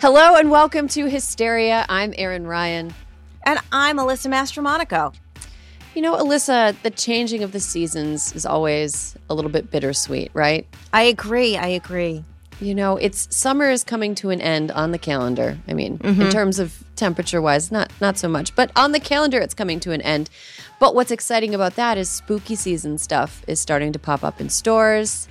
Hello and welcome to Hysteria. I'm Erin Ryan. And I'm Alyssa Mastromonaco. You know, Alyssa, the changing of the seasons is always a little bit bittersweet, right? I agree. I agree. You know, it's summer is coming to an end on the calendar. I mean, mm-hmm. in terms of temperature wise, not not so much, but on the calendar it's coming to an end. But what's exciting about that is spooky season stuff is starting to pop up in stores.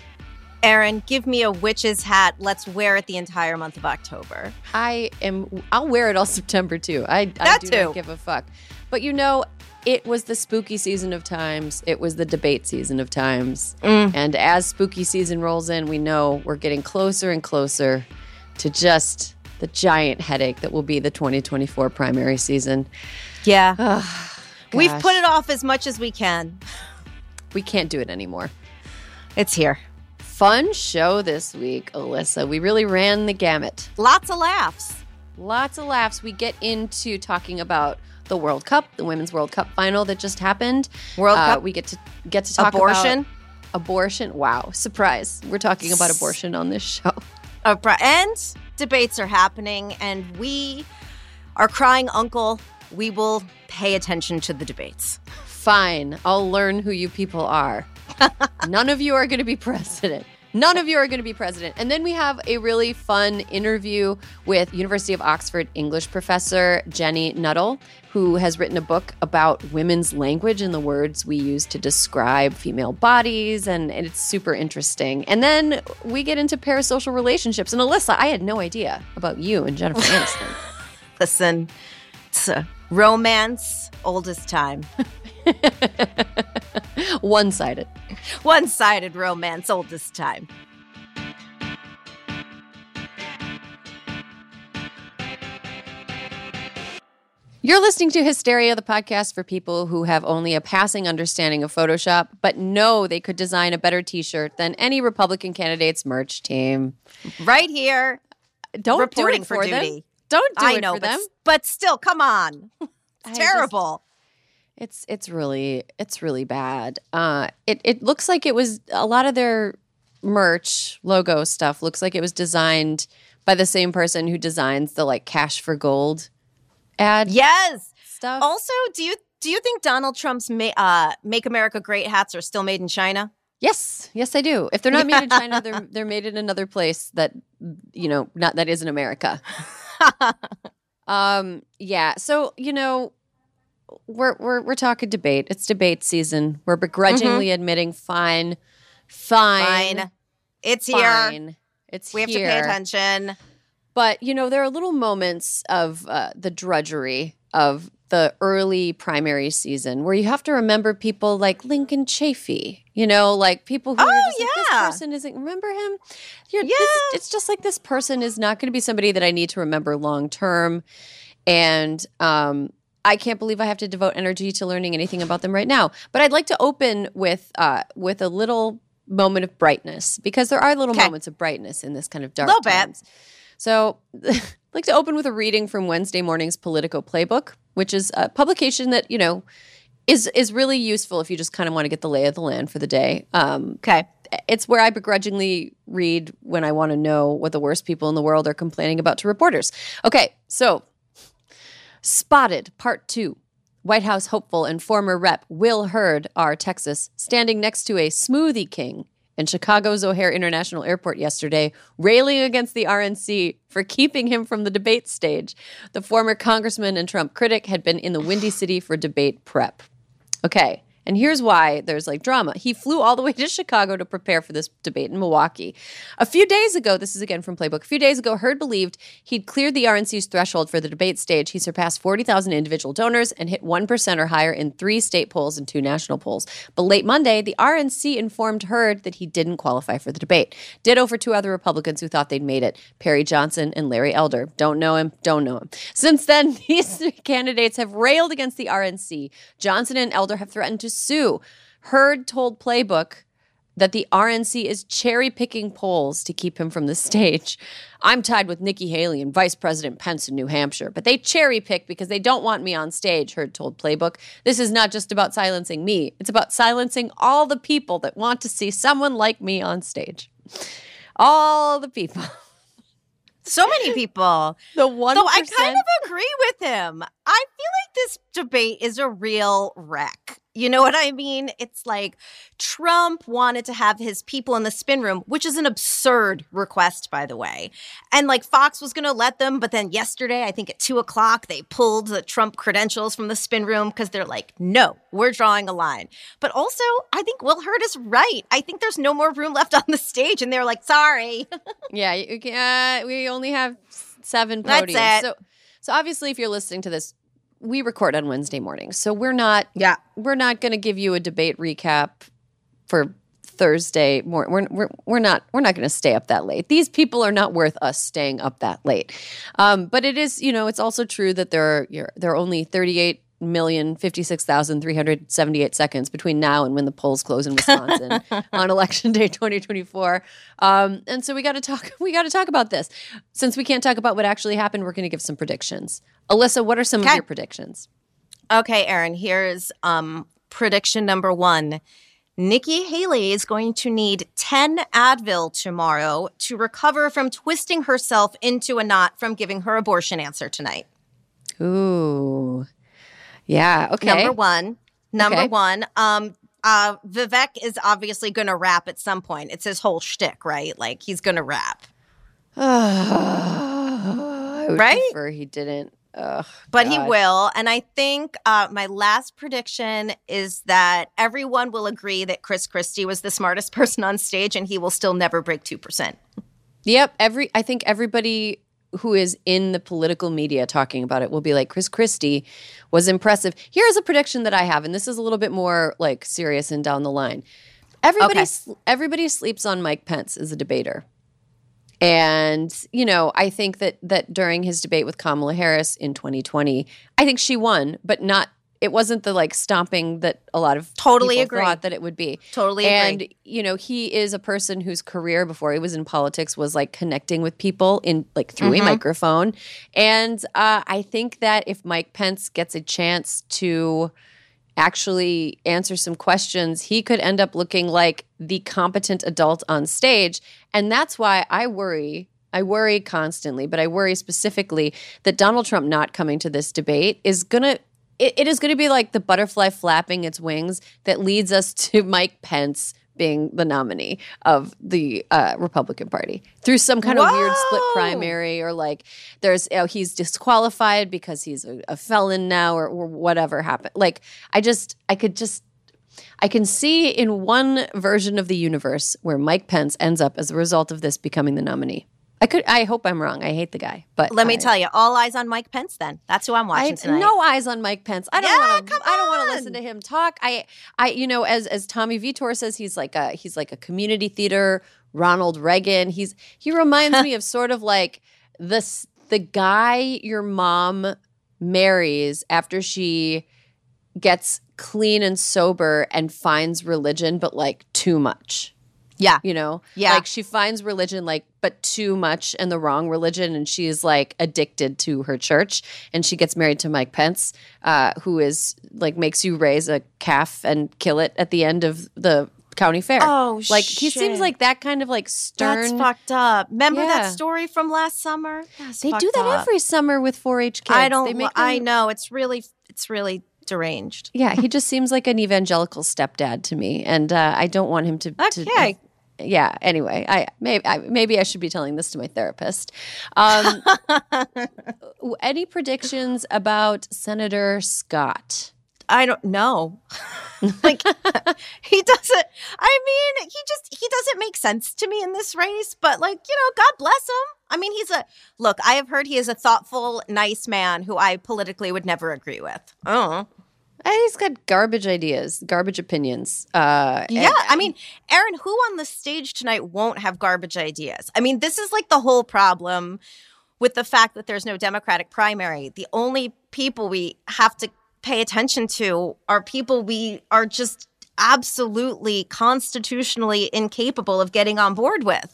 Erin, give me a witch's hat. Let's wear it the entire month of October. I am. I'll wear it all September too. I, that I do too. not give a fuck. But you know, it was the spooky season of times. It was the debate season of times. Mm. And as spooky season rolls in, we know we're getting closer and closer to just the giant headache that will be the 2024 primary season. Yeah. Oh, We've put it off as much as we can. We can't do it anymore. It's here fun show this week, Alyssa. We really ran the gamut. Lots of laughs. Lots of laughs. We get into talking about the World Cup, the Women's World Cup final that just happened. World uh, Cup. We get to get to talk abortion. abortion. Wow, surprise! We're talking about abortion on this show. and debates are happening, and we are crying uncle. We will pay attention to the debates. Fine, I'll learn who you people are. None of you are going to be president. None of you are going to be president. And then we have a really fun interview with University of Oxford English professor Jenni Nuttall, who has written a book about women's language and the words we use to describe female bodies. And, and it's super interesting. And then we get into parasocial relationships. And Alyssa, I had no idea about you and Jennifer Aniston. Listen, it's a romance, oldest time. One sided. One sided romance, oldest time. You're listening to Hysteria, the podcast for people who have only a passing understanding of Photoshop, but know they could design a better t shirt than any Republican candidate's merch team. Right here. Don't reporting do for duty. Them. Don't do I it know, for but, them. But still, come on. It's terrible. Just, it's it's really it's really bad. Uh, it it looks like it was a lot of their merch logo stuff looks like it was designed by the same person who designs the like cash for gold ad. Yes. Stuff. Also, do you do you think Donald Trump's ma- uh, "Make America Great" hats are still made in China? Yes, yes, I do. If they're not made in China, they're they're made in another place that you know not that isn't America. um, yeah. So you know, we're we're we're talking debate. It's debate season. We're begrudgingly mm-hmm. admitting, fine, fine, fine. It's fine. here. It's we have to pay attention. But you know, there are little moments of uh, the drudgery of the early primary season where you have to remember people like Lincoln Chafee, you know, like people who oh, are just yeah. like, this person isn't, remember him? You're, yeah. This, it's just like this person is not going to be somebody that I need to remember long term. And um, I can't believe I have to devote energy to learning anything about them right now. But I'd like to open with uh, with a little moment of brightness because there are little Okay. moments of brightness in this kind of dark Little bit. times. So, I'd like to open with a reading from Wednesday morning's Politico Playbook, which is a publication that you know is is really useful if you just kind of want to get the lay of the land for the day. Um, Okay. it's where I begrudgingly read when I want to know what the worst people in the world are complaining about to reporters. Okay, so Spotted Part 2. White House hopeful and former rep Will Hurd, R. Texas, standing next to a smoothie king in Chicago's O'Hare International Airport yesterday, railing against the RNC for keeping him from the debate stage. The former congressman and Trump critic had been in the Windy City for debate prep. Okay. And here's why there's like drama. He flew all the way to Chicago to prepare for this debate in Milwaukee. A few days ago, this is again from Playbook. A few days ago, Hurd believed he'd cleared the RNC's threshold for the debate stage. He surpassed 40,000 individual donors and hit 1% or higher in three state polls and two national polls. But late Monday, the RNC informed Hurd that he didn't qualify for the debate. Ditto for two other Republicans who thought they'd made it Perry Johnson and Larry Elder. Don't know him, don't know him. Since then, these three candidates have railed against the RNC. Johnson and Elder have threatened to sue. Hurd told Playbook that the RNC is cherry picking polls to keep him from the stage. I'm tied with Nikki Haley and Vice President Pence in New Hampshire, but they cherry pick because they don't want me on stage, Hurd told Playbook. This is not just about silencing me, it's about silencing all the people that want to see someone like me on stage. All the people. So many people. The one So I kind of agree with him. I feel like this debate is a real wreck. You know what I mean? It's like Trump wanted to have his people in the spin room, which is an absurd request, by the way. And like Fox was going to let them, but then yesterday, I think at two o'clock, they pulled the Trump credentials from the spin room because they're like, no, we're drawing a line. But also, I think Will Hurd is right. I think there's no more room left on the stage, and they're like, sorry. Yeah, uh, we only have seven That's podiums. it. So, so obviously, if you're listening to this, we record on Wednesday morning, so we're not Yeah. we're not going to give you a debate recap for Thursday morning. We're, we're, we're not we're not going to stay up that late. These people are not worth us staying up that late. Um, but it is, you know, it's also true that there are you're, there are only 38 million 56,378 seconds between now and when the polls close in Wisconsin on election day 2024. Um, and so we got to talk we got to talk about this. Since we can't talk about what actually happened, we're going to give some predictions. Alyssa, what are some of your predictions? Okay, Erin, here's um, prediction number one. Nikki Haley is going to need 10 Advil tomorrow to recover from twisting herself into a knot from giving her abortion answer tonight. Ooh. Yeah, okay. Number one. Number Okay. one. Um, uh, Vivek is obviously going to rap at some point. It's his whole shtick, right? Like he's going to rap. I would Right? prefer he didn't. Ugh, But he will. And I think uh, my last prediction is that everyone will agree that Chris Christie was the smartest person on stage and he will still never break 2%. Yep. Every I think everybody who is in the political media talking about it will be like Chris Christie was impressive. Here's a prediction that I have, and this is a little bit more like serious and down the line. Everybody Okay. everybody sleeps on Mike Pence as a debater. And you know, I think that that during his debate with Kamala Harris in 2020, I think she won, but not it wasn't the like stomping that a lot of Totally people agree. thought that it would be. Totally and agree. you know he is a person whose career before he was in politics was like connecting with people in like through Mm-hmm. a microphone and uh, i think that if mike pence gets a chance to actually answer some questions he could end up looking like the competent adult on stage and that's why i worry I worry constantly, but I worry specifically that Donald Trump not coming to this debate is gonna it, it is going to be like the butterfly flapping its wings that leads us to Mike Pence being the nominee of the uh, Republican Party through some kind of weird split primary or like there's oh, he's disqualified because he's a, a felon now or, or whatever happened. Like I just I could just I can see in one version of the universe where Mike Pence ends up as a result of this becoming the nominee. I could I hope I'm wrong. I hate the guy, but Let me tell you, all eyes on Mike Pence then. That's who I'm watching I, tonight. no eyes on Mike Pence. I don't Yeah, want to. I don't want to listen to him talk. I, I, you know, as as Tommy Vitor says, he's like a he's like a community theater Ronald Reagan. He's he reminds me of sort of like this the guy your mom marries after she gets clean and sober and finds religion, but like too much. Yeah. You know? Yeah. Like she finds religion like but too much and the wrong religion and she is like addicted to her church and she gets married to Mike Pence, uh, who is like makes you raise a calf and kill it at the end of the county fair. Oh, like he seems like that kind of like stern That's fucked up. Remember Yeah. that story from last summer? That's They do that up. every summer with 4-H kids. I don't. make I know it's really, it's really deranged. Yeah, he just seems like an evangelical stepdad to me, and uh, I don't want him to. to- Okay. Yeah. Anyway, I maybe I, maybe I should be telling this to my therapist. Um, any predictions about Senator Scott? I don't know. like he doesn't. I mean, he just he doesn't make sense to me in this race. But like you know, God bless him. I mean, he's a look. I have heard he is a thoughtful, nice man who I politically would never agree with. Oh. He's got garbage ideas, garbage opinions. Uh, and- Yeah, I mean, Erin, who on the stage tonight won't have garbage ideas? I mean, this is like the whole problem with the fact that there's no Democratic primary. The only people we have to pay attention to are people we are just absolutely constitutionally incapable of getting on board with.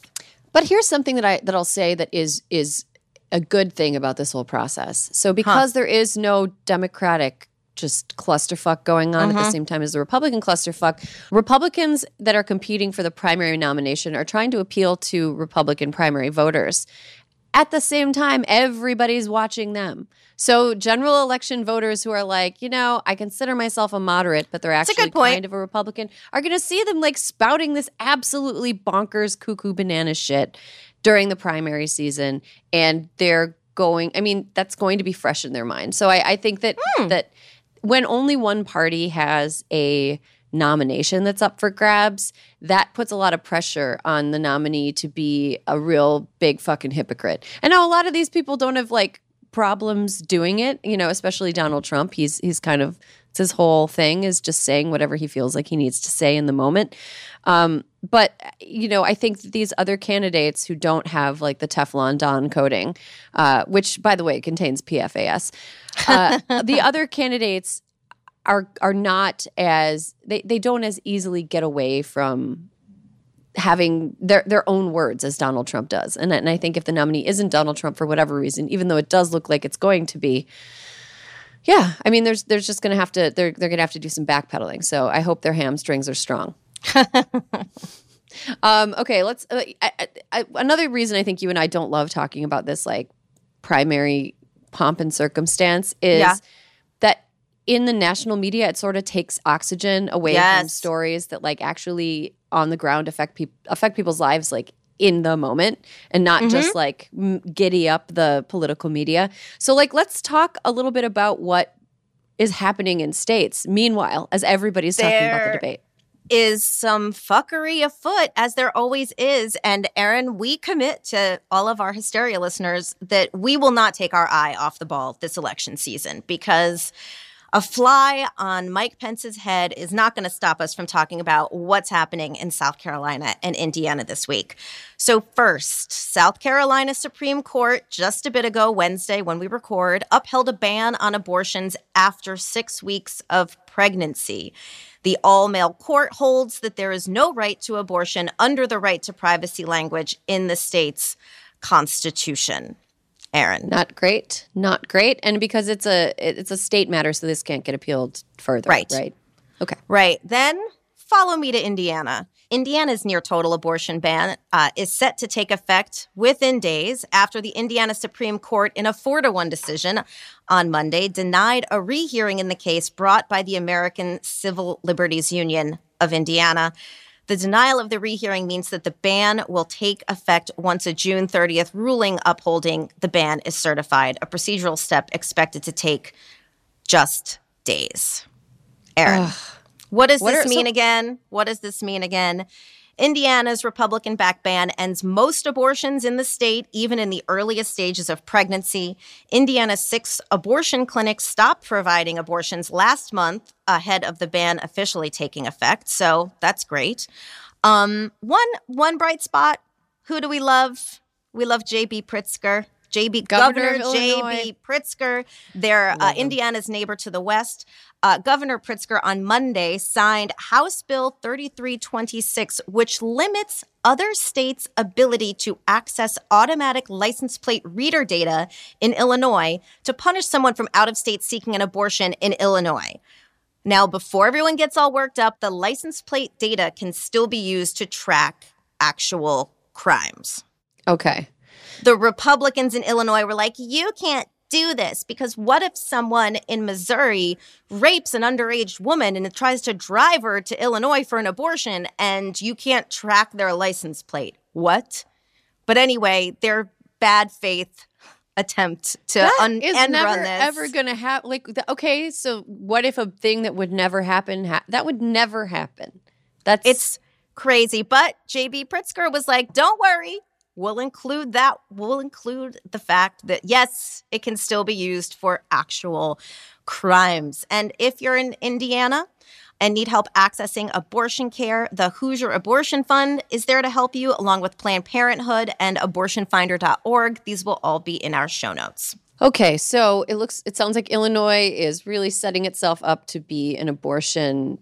But here's something that I that I'll say that is is a good thing about this whole process. So because there is no democratic just clusterfuck going on at the same time as the Republican clusterfuck, Republicans that are competing for the primary nomination are trying to appeal to Republican primary voters. At the same time, everybody's watching them. So general election voters who are like, you know, I consider myself a moderate, but they're a actually kind of a Republican, are going to see them like spouting this absolutely bonkers, cuckoo banana shit during the primary season, and they're going. I mean, that's going to be fresh in their mind. So I, I think that Hmm. that when only one party has a nomination that's up for grabs, that puts a lot of pressure on the nominee to be a real big fucking hypocrite. And now a lot of these people don't have like problems doing it, you know, especially Donald Trump. He's he's kind of his whole thing is just saying whatever he feels like he needs to say in the moment. Um, but you know, I think these other candidates who don't have like the Teflon Don coating, uh, which by the way contains PFAS, uh, the other candidates are are not as they, they don't as easily get away from having their their own words as Donald Trump does. And, and I think if the nominee isn't Donald Trump for whatever reason, even though it does look like it's going to be, yeah, I mean there's there's just gonna have to they're they're gonna have to do some backpedaling. So I hope their hamstrings are strong. um, okay, let's. Uh, I, I, another reason I think you and I don't love talking about this like primary pomp and circumstance is Yeah. that in the national media it sort of takes oxygen away from stories that like actually on the ground affect people affect people's lives like in the moment and not just like m- giddy up the political media. So like let's talk a little bit about what is happening in states meanwhile as everybody's talking about the debate. Is some fuckery afoot, as there always is. And Erin, we commit to all of our hysteria listeners that we will not take our eye off the ball this election season because a fly on Mike Pence's head is not going to stop us from talking about what's happening in South Carolina and Indiana this week. So, first, South Carolina Supreme Court just a bit ago, Wednesday, when we record, upheld a ban on abortions after six weeks of pregnancy. The all male court holds that there is no right to abortion under the right to privacy language in the state's constitution. Erin. Not great, not great, and because it's a it's a state matter, so this can't get appealed further. Right. Right. Okay. Right. Then follow me to Indiana. Indiana's near total abortion ban uh, is set to take effect within days after the Indiana Supreme Court, in a four to one decision on Monday, denied a rehearing in the case brought by the American Civil Liberties Union of Indiana. The denial of the rehearing means that the ban will take effect once a June 30th ruling upholding the ban is certified, a procedural step expected to take just days. Erin, what does What this are- mean so- again? What does this mean again? Indiana's Republican back ban ends most abortions in the state, even in the earliest stages of pregnancy. Indiana's six abortion clinics stopped providing abortions last month ahead of the ban officially taking effect. So that's great. Um, one one bright spot. Who do we love? We love J.B. Pritzker. JB Governor Governor. JB Pritzker, their uh, Indiana's neighbor to the west. Uh, Governor Pritzker on Monday signed House Bill 3326, which limits other states' ability to access automatic license plate reader data in Illinois to punish someone from out of state seeking an abortion in Illinois. Now, before everyone gets all worked up, the license plate data can still be used to track actual crimes. Okay. The Republicans in Illinois were like, you can't do this because what if someone in Missouri rapes an underage woman and tries to drive her to Illinois for an abortion and you can't track their license plate? What? But anyway, their bad faith attempt to That un- is end never run this. ever going to happen. Like, the, okay, so what if a thing that would never happen? Ha- that would never happen. That's It's crazy. But JB Pritzker was like, don't worry. We'll include that. We'll include the fact that, yes, it can still be used for actual crimes. And if you're in Indiana and need help accessing abortion care, the Hoosier Abortion Fund is there to help you, along with Planned Parenthood and abortionfinder.org. These will all be in our show notes. okay. So it looks, it sounds like Illinois is really setting itself up to be an abortion.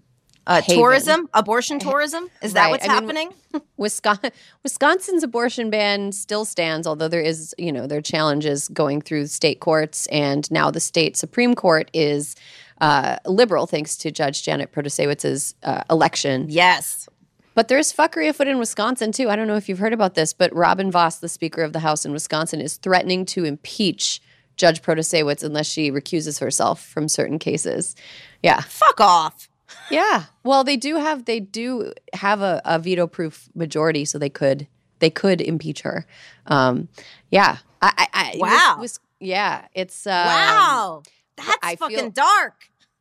Uh, tourism, abortion tourism. Is that Right. what's I mean, happening? Wisconsin, Wisconsin's abortion ban still stands, although there is, you know, there are challenges going through state courts, and now the state supreme court is uh, liberal, thanks to Judge Janet Protasewicz's uh, election. yes. But there's fuckery afoot in Wisconsin too. I don't know if you've heard about this, but Robin Vos, the Speaker of the House in Wisconsin, is threatening to impeach Judge Protasewicz unless she recuses herself from certain cases. Yeah, Fuck off. Yeah. Well, they do have they do have a, a veto proof majority, so they could they could impeach her. Um, yeah. I, I, I Wow. Wis- yeah. It's um, Wow. That's I fucking feel- dark.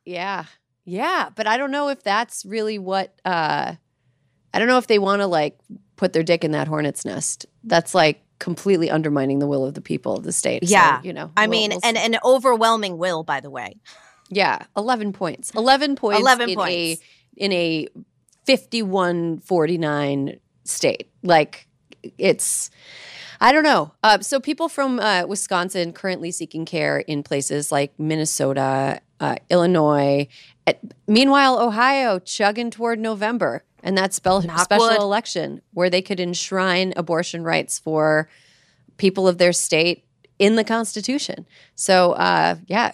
Yeah. Yeah. But I don't know if that's really what uh I don't know if they want to like put their dick in that hornet's nest. That's like completely undermining the will of the people of the state. So, Yeah. you know. I we'll- mean, we'll and an overwhelming will, by the way. Yeah, 11 points. 11 points 11 in points. a in a 51-49 state. Like it's I don't know. Uh, so people from uh, Wisconsin currently seeking care in places like Minnesota, uh, Illinois. At- meanwhile, Ohio chugging toward November, and that spell- Knock special wood. election where they could enshrine abortion rights for people of their state in the Constitution. So, uh, yeah,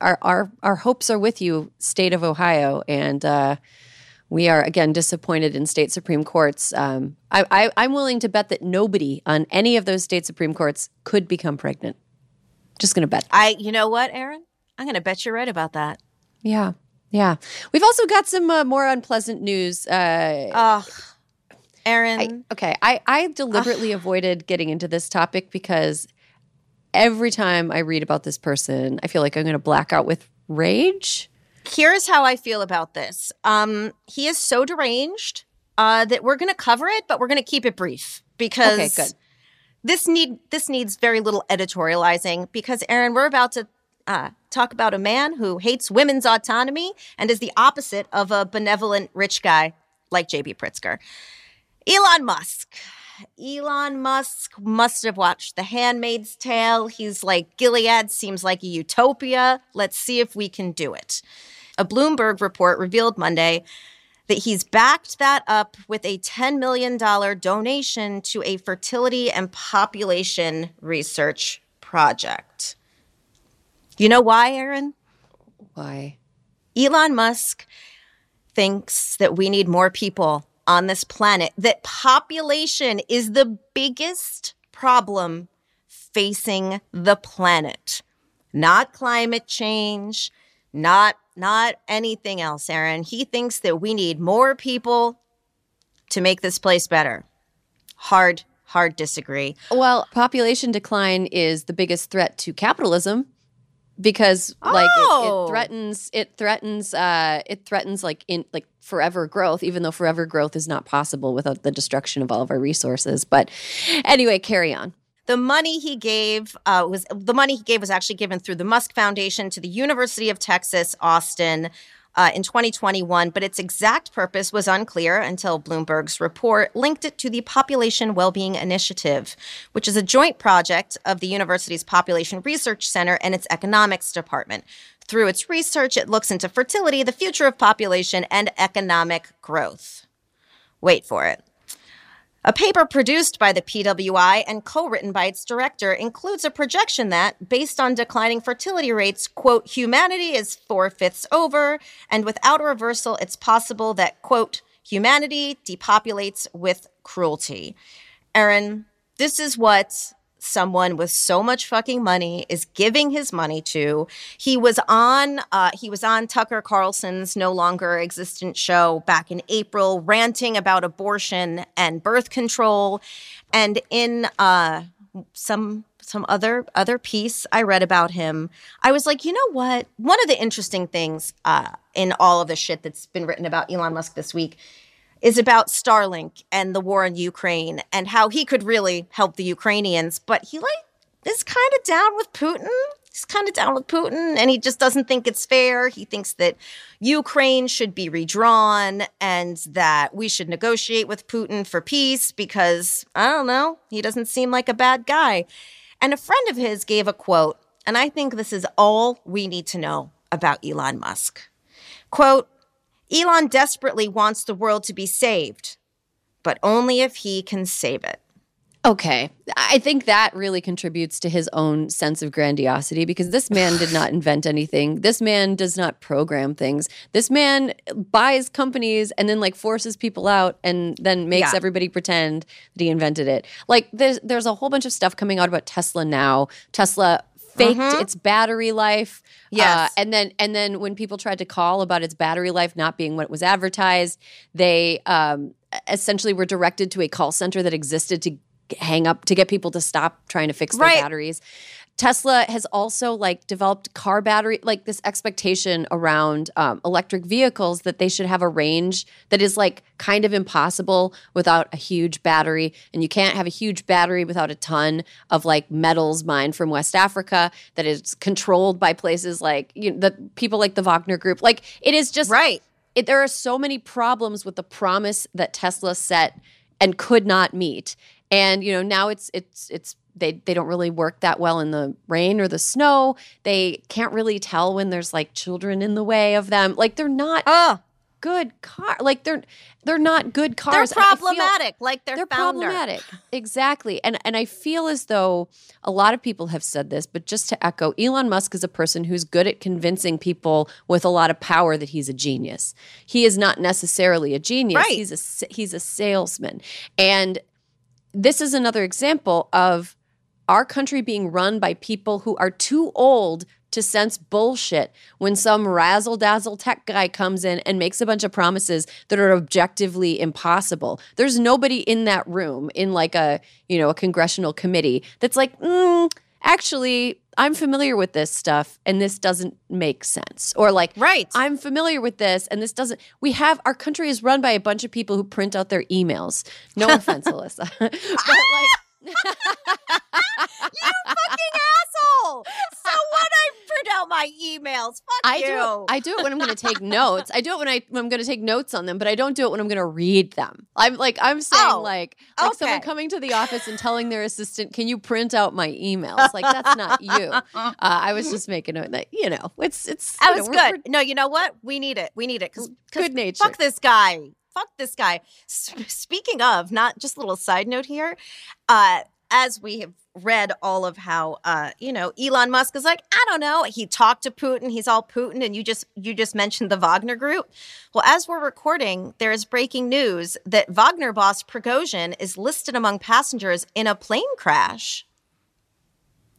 our, our our hopes are with you, state of Ohio, and uh, we are again disappointed in state supreme courts. Um, I, I, I'm willing to bet that nobody on any of those state supreme courts could become pregnant. Just going to bet. I, you know what, Erin? I'm going to bet you're right about that. Yeah, yeah. We've also got some uh, more unpleasant news. Uh, Ugh. Erin. I, okay, I, I deliberately avoided getting into this topic because every time I read about this person, I feel like I'm going to black out with rage. here's how I feel about this. Um, he is so deranged uh, that we're going to cover it, but we're going to keep it brief because Okay, good. this need this needs very little editorializing. Because Erin, we're about to uh, talk about a man who hates women's autonomy and is the opposite of a benevolent rich guy like JB Pritzker. Elon Musk. Elon Musk must have watched The Handmaid's Tale. He's like, Gilead seems like a utopia. Let's see if we can do it. A Bloomberg report revealed Monday that he's backed that up with a $10 million donation to a fertility and population research project. You know why, Erin? Why? Elon Musk thinks that we need more people on this planet, that population is the biggest problem facing the planet. Not climate change, not not anything else, Erin. He thinks that we need more people to make this place better. Hard, hard disagree. Well, population decline is the biggest threat to capitalism because like it, Oh. it threatens it threatens uh it threatens like in like forever growth even though forever growth is not possible without the destruction of all of our resources but anyway carry on The money he gave uh, was the money he gave was actually given through the Musk Foundation to the University of Texas, Austin. Uh, in 2021, but its exact purpose was unclear until Bloomberg's report linked it to the Population Wellbeing Initiative, which is a joint project of the university's Population Research Center and its economics department. Through its research, it looks into fertility, the future of population, and economic growth. Wait for it. A paper produced by the PWI and co-written by its director includes a projection that, based on declining fertility rates, quote, humanity is four-fifths over, and without a reversal, it's possible that, quote, humanity depopulates with cruelty. Erin, this is what someone with so much fucking money is giving his money to. He was on uh, he was on Tucker Carlson's no longer existent show back in April, ranting about abortion and birth control. And in uh, some some other other piece I read about him, I was like, you know what? One of the interesting things uh, in all of the shit that's been written about Elon Musk this week is about Starlink and the war in Ukraine and how he could really help the Ukrainians, but he like is kind of down with Putin. He's kind of down with Putin and he just doesn't think it's fair. He thinks that Ukraine should be redrawn and that we should negotiate with Putin for peace because I don't know, he doesn't seem like a bad guy. And a friend of his gave a quote, and I think this is all we need to know about Elon Musk. Quote, Elon desperately wants the world to be saved, but only if he can save it. Okay. I think that really contributes to his own sense of grandiosity because this man did not invent anything. This man does not program things. This man buys companies and then like forces people out and then makes Yeah. everybody pretend that he invented it. Like there's there's a whole bunch of stuff coming out about Tesla now. Tesla faked its battery life. Yes. Uh, and then and then when people tried to call about its battery life not being what it was advertised, they um, essentially were directed to a call center that existed to hang up to get people to stop trying to fix their Right. batteries. Tesla has also like developed car battery, like this expectation around um, electric vehicles that they should have a range that is like kind of impossible without a huge battery. And you can't have a huge battery without a ton of like metals mined from West Africa that is controlled by places like you know, the people like the Wagner Group. Like it is just Right. it, there are so many problems with the promise that Tesla set and could not meet. And you know now it's it's it's they they don't really work that well in the rain or the snow. They can't really tell when there's like children in the way of them. Like they're not Oh, good car. Like they're they're not good cars. they're problematic, like their they're problematic exactly and and i feel as though a lot of people have said this but just to echo elon musk is a person who's good at convincing people with a lot of power that he's a genius he is not necessarily a genius Right. he's a he's a salesman and this is another example of our country being run by people who are too old to sense bullshit when some razzle dazzle tech guy comes in and makes a bunch of promises that are objectively impossible. There's nobody in that room in like a, you know, a congressional committee that's like, mm, actually, I'm familiar with this stuff and this doesn't make sense. Or like, Right. I'm familiar with this and this doesn't. We have our country is run by a bunch of people who print out their emails. No offense, Alyssa. but like, fucking asshole. So what? I print out my emails. Fuck I you. do it. I do it when I'm going to take notes. I do it when I when I'm going to take notes on them, but I don't do it when I'm going to read them. I'm like I'm saying Oh, like like someone okay. coming to the office and telling their assistant, "Can you print out my emails?" Like that's not you. Uh, I was just making note that you know it's it's know, was we're- good. no, you know what? We need it. We need it because Good nature. Fuck this guy. Fuck this guy. S- speaking of, not just a little side note here. Uh, as we have read all of how uh, you know Elon Musk is like, I don't know. He talked to Putin. He's all Putin, and you just you just mentioned the Wagner Group. Well, as we're recording, there is breaking news that Wagner boss Prigozhin is listed among passengers in a plane crash.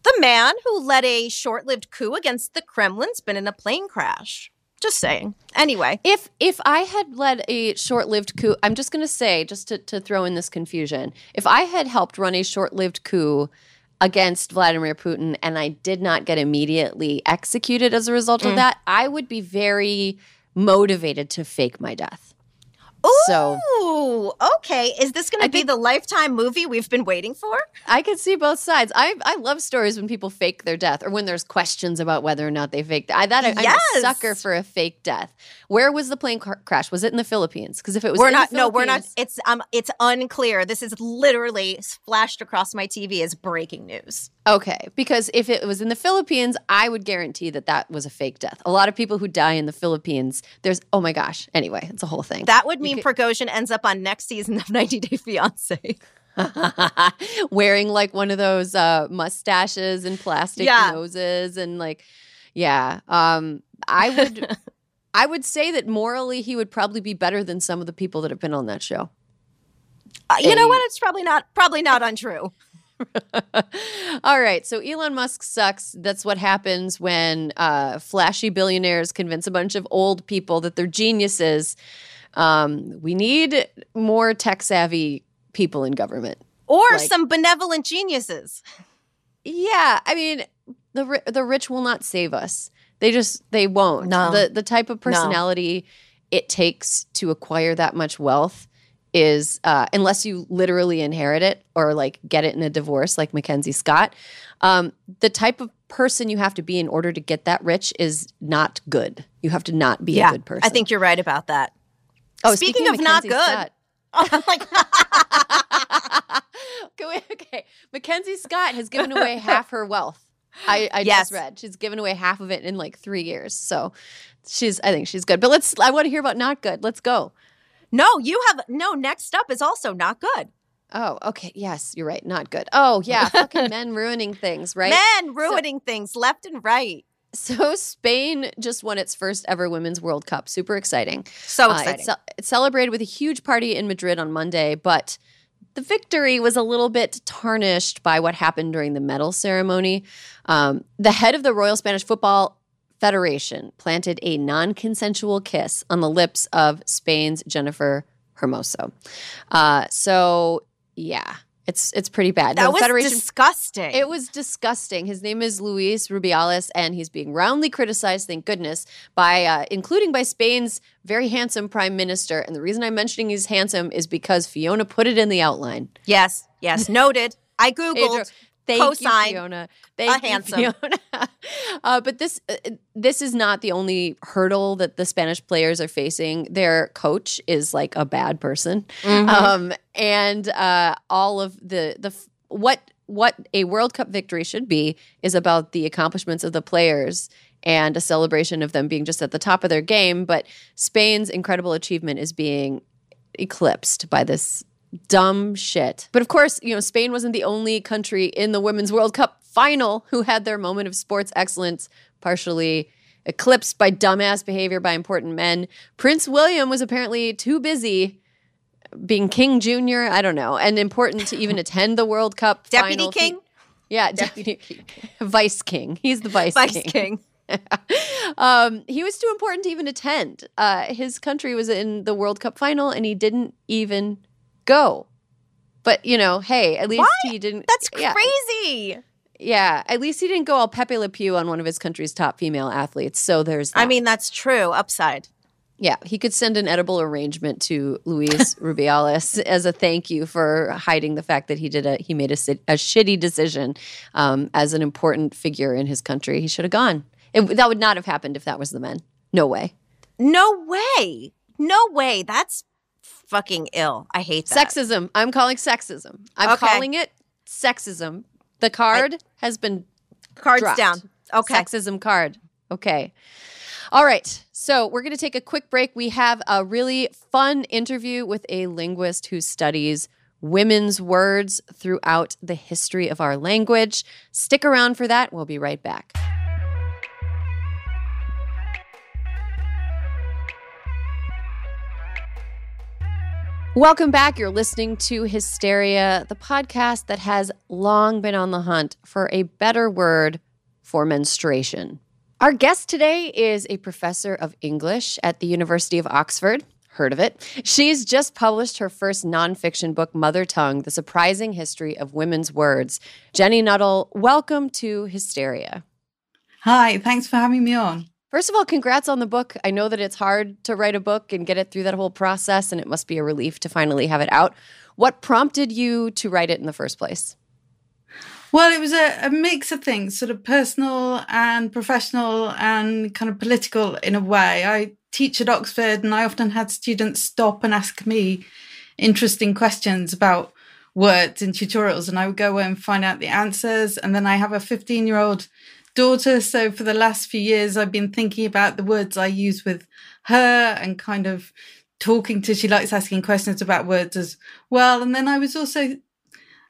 The man who led a short lived coup against the Kremlin's been in a plane crash. Just saying. Anyway, If if I had led a short-lived coup, I'm just going to say, just to, to throw in this confusion, if I had helped run a short-lived coup against Vladimir Putin and I did not get immediately executed as a result of mm. that, I would be very motivated to fake my death. So Ooh, okay. Is this going to be think- the lifetime movie we've been waiting for? I can see both sides. I I love stories when people fake their death or when there's questions about whether or not they faked. I that I'm a sucker for a fake death. Where was the plane car- crash? Was it in the Philippines? Because if it was, we're in the not. No, we're not. It's um. It's unclear. This is literally flashed across my TV as breaking news. Okay, because if it was in the Philippines, I would guarantee that that was a fake death. A lot of people who die in the Philippines, there's oh my gosh. Anyway, it's a whole thing. That would mean Prigozhin ends up on next season of 90 Day Fiance. wearing like one of those uh, mustaches and plastic Yeah. noses and like yeah um i would i would say that morally he would probably be better than some of the people that have been on that show Uh, you know what? It's probably not. Probably not untrue. all right so elon musk sucks that's what happens when uh, flashy billionaires convince a bunch of old people that they're geniuses um, we need more tech savvy people in government Or Like- some benevolent geniuses. Yeah, I mean, the ri- the rich will not save us. They just they won't. No. The the type of personality it takes to acquire that much wealth is uh, unless you literally inherit it or like get it in a divorce, like Mackenzie Scott. Um, the type of person you have to be in order to get that rich is not good. You have to not be a good person. I think you're right about that. Oh, speaking of not good. Scott- I'm like, okay, okay. Mackenzie Scott has given away half her wealth. I, I Yes. just read she's given away half of it in like three years. So she's I think she's good. But let's I want to hear about not good. Let's go. no, you have no. Next up is also not good. Oh, okay. Yes, you're right. Not good. Oh, yeah. Fucking men ruining things, right? Men ruining things left and right. So Spain just won its first ever Women's World Cup. Super exciting. So Uh, exciting. it, ce- it celebrated with a huge party in Madrid on Monday, but the victory was a little bit tarnished by what happened during the medal ceremony. Um, the head of the Royal Spanish Football Federation planted a non consensual kiss on the lips of Spain's Jennifer Hermoso. Uh, so, yeah. It's, it's pretty bad. that The was Federation disgusting. it was disgusting. His name is Luis Rubiales, and he's being roundly criticized, thank goodness, by uh, including by Spain's very handsome prime minister. And the reason I'm mentioning he's handsome is because Fiona put it in the outline. yes, yes, noted. I googled. Pedro, thank cosign you, Fiona. Thank a you, handsome. Fiona. uh, but this uh, this is not the only hurdle that the Spanish players are facing. Their coach is like a bad person, Mm-hmm. um, and uh, all of the the what what a World Cup victory should be is about the accomplishments of the players and a celebration of them being just at the top of their game. But Spain's incredible achievement is being eclipsed by this dumb shit. But of course, you know, Spain wasn't the only country in the Women's World Cup final who had their moment of sports excellence partially eclipsed by dumbass behavior by important men. Prince William was apparently too busy being King Jr., I don't know, and important to even attend the World Cup Deputy final. King? yeah, deputy king. vice king. He's the vice, King. Vice king. King. um, he was too important to even attend. Uh, his country was in the World Cup final, and he didn't even go. But you know, hey, at least he didn't. That's yeah, crazy. Yeah, at least he didn't go all Pepe Le Pew on one of his country's top female athletes. So there's. I mean, that's true. Upside. yeah, he could send an edible arrangement to Luis Rubiales as a thank you for hiding the fact that he did a he made a, a shitty decision um, as an important figure in his country. He should have gone. It, that would not have happened if that was the men. No way. No way. No way. That's fucking ill. I hate that. Sexism. I'm calling sexism. I'm Okay. calling it sexism. The card has been Cards dropped. down. Okay. Sexism card. Okay. All right. So we're going to take a quick break. We have a really fun interview with a linguist who studies women's words throughout the history of our language. Stick around for that. We'll be right back. Welcome back. You're listening to Hysteria, the podcast that has long been on the hunt for a better word for menstruation. Our guest today is a professor of English at the University of Oxford. Heard of it? She's just published her first nonfiction book, Mother Tongue The Surprising History of Women's Words. Jenni Nuttall, welcome to Hysteria. Hi, thanks for having me on. First of all, congrats on the book. I know that it's hard to write a book and get it through that whole process, and it must be a relief to finally have it out. What prompted you to write it in the first place? Well, it was a, a, mix of things, sort of personal and professional and kind of political in a way. I teach at Oxford and I often had students stop and ask me interesting questions about words in tutorials and I would go and find out the answers. And then I have a 15 year old daughter. So for the last few years, I've been thinking about the words I use with her and kind of talking to, she likes asking questions about words as well. And then I was also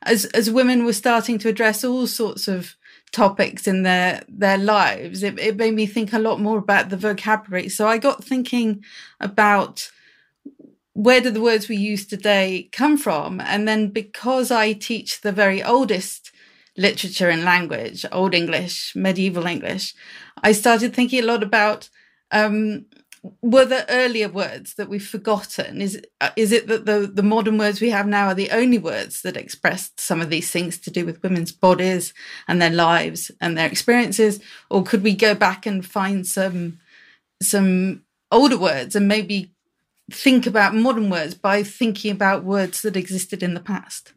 as as women were starting to address all sorts of topics in their their lives it, it made me think a lot more about the vocabulary so i got thinking about where do the words we use today come from and then because i teach the very oldest literature and language old english medieval english i started thinking a lot about um, were there earlier words that we've forgotten? Is uh, is it that the the modern words we have now are the only words that express some of these things to do with women's bodies and their lives and their experiences, or could we go back and find some some older words and maybe think about modern words by thinking about words that existed in the past?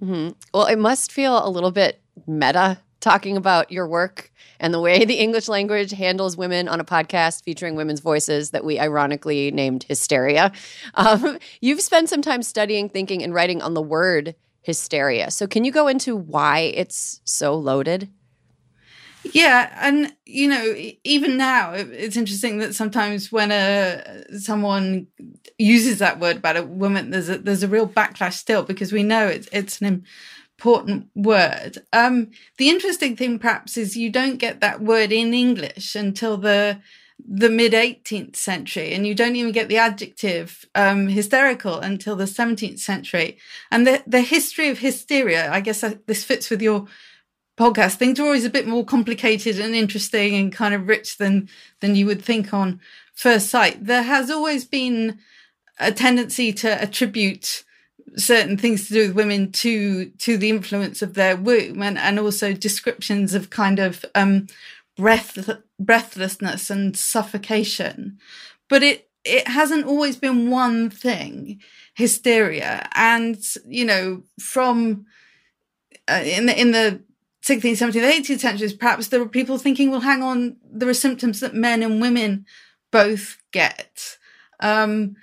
Mm-hmm. Well, it must feel a little bit meta talking about your work and the way the English language handles women on a podcast featuring women's voices that we ironically named Hysteria. Um, you've spent some time studying, thinking, and writing on the word hysteria. So, can you go into why it's so loaded? Yeah, and you know, even now, it's interesting that sometimes when a someone uses that word about a woman, there's a there's a real backlash still because we know it's it's an important word. Um, the interesting thing, perhaps, is you don't get that word in English until the the mid 18th century, and you don't even get the adjective um, hysterical until the 17th century. And the the history of hysteria, I guess uh, this fits with your podcast. Things are always a bit more complicated and interesting and kind of rich than than you would think on first sight. There has always been a tendency to attribute certain things to do with women to to the influence of their womb and, and also descriptions of kind of um, breath breathlessness and suffocation but it it hasn't always been one thing hysteria and you know from uh, in the in the 16th 17th 18th centuries perhaps there were people thinking well hang on there are symptoms that men and women both get. Um,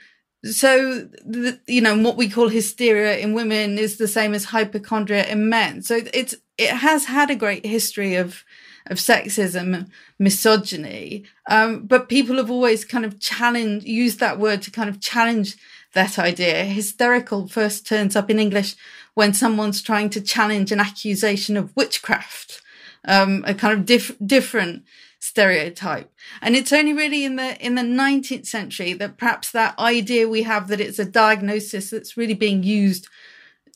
so the, you know what we call hysteria in women is the same as hypochondria in men. So it's it has had a great history of of sexism misogyny. Um, but people have always kind of challenged used that word to kind of challenge that idea. Hysterical first turns up in english when someone's trying to challenge an accusation of witchcraft um, a kind of diff- different stereotype. And it's only really in the in the 19th century that perhaps that idea we have that it's a diagnosis that's really being used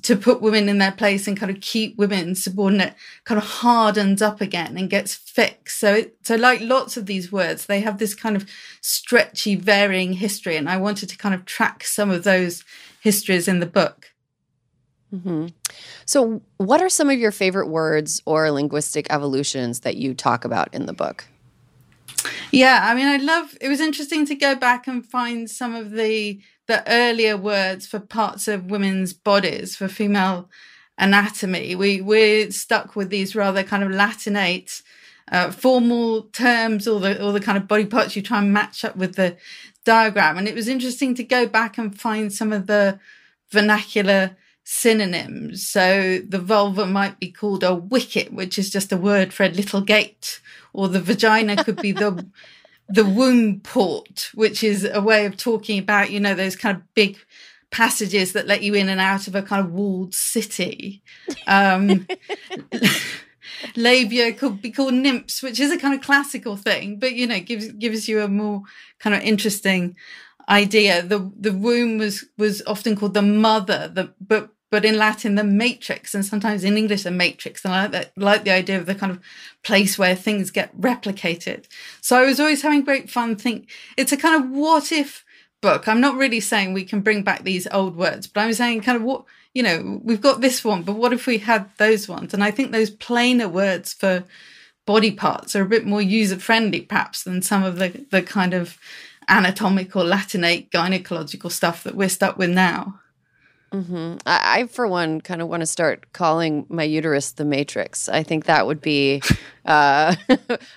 to put women in their place and kind of keep women subordinate kind of hardens up again and gets fixed. So, so like lots of these words, they have this kind of stretchy, varying history. And I wanted to kind of track some of those histories in the book. Mm-hmm. So, what are some of your favorite words or linguistic evolutions that you talk about in the book? Yeah, I mean, I love. It was interesting to go back and find some of the the earlier words for parts of women's bodies for female anatomy. We we're stuck with these rather kind of Latinate uh, formal terms, all the all the kind of body parts you try and match up with the diagram. And it was interesting to go back and find some of the vernacular synonyms. So the vulva might be called a wicket, which is just a word for a little gate or the vagina could be the the womb port, which is a way of talking about, you know, those kind of big passages that let you in and out of a kind of walled city. Um, labia could be called nymphs, which is a kind of classical thing, but you know, gives gives you a more kind of interesting idea. The the womb was was often called the mother, the but but in Latin, the matrix, and sometimes in English, the matrix. And I like, that, like the idea of the kind of place where things get replicated. So I was always having great fun. Think it's a kind of what if book. I'm not really saying we can bring back these old words, but I'm saying kind of what, you know, we've got this one, but what if we had those ones? And I think those plainer words for body parts are a bit more user friendly, perhaps, than some of the, the kind of anatomical, Latinate, gynecological stuff that we're stuck with now. Mm-hmm. I, I, for one, kind of want to start calling my uterus the Matrix. I think that would be. Uh,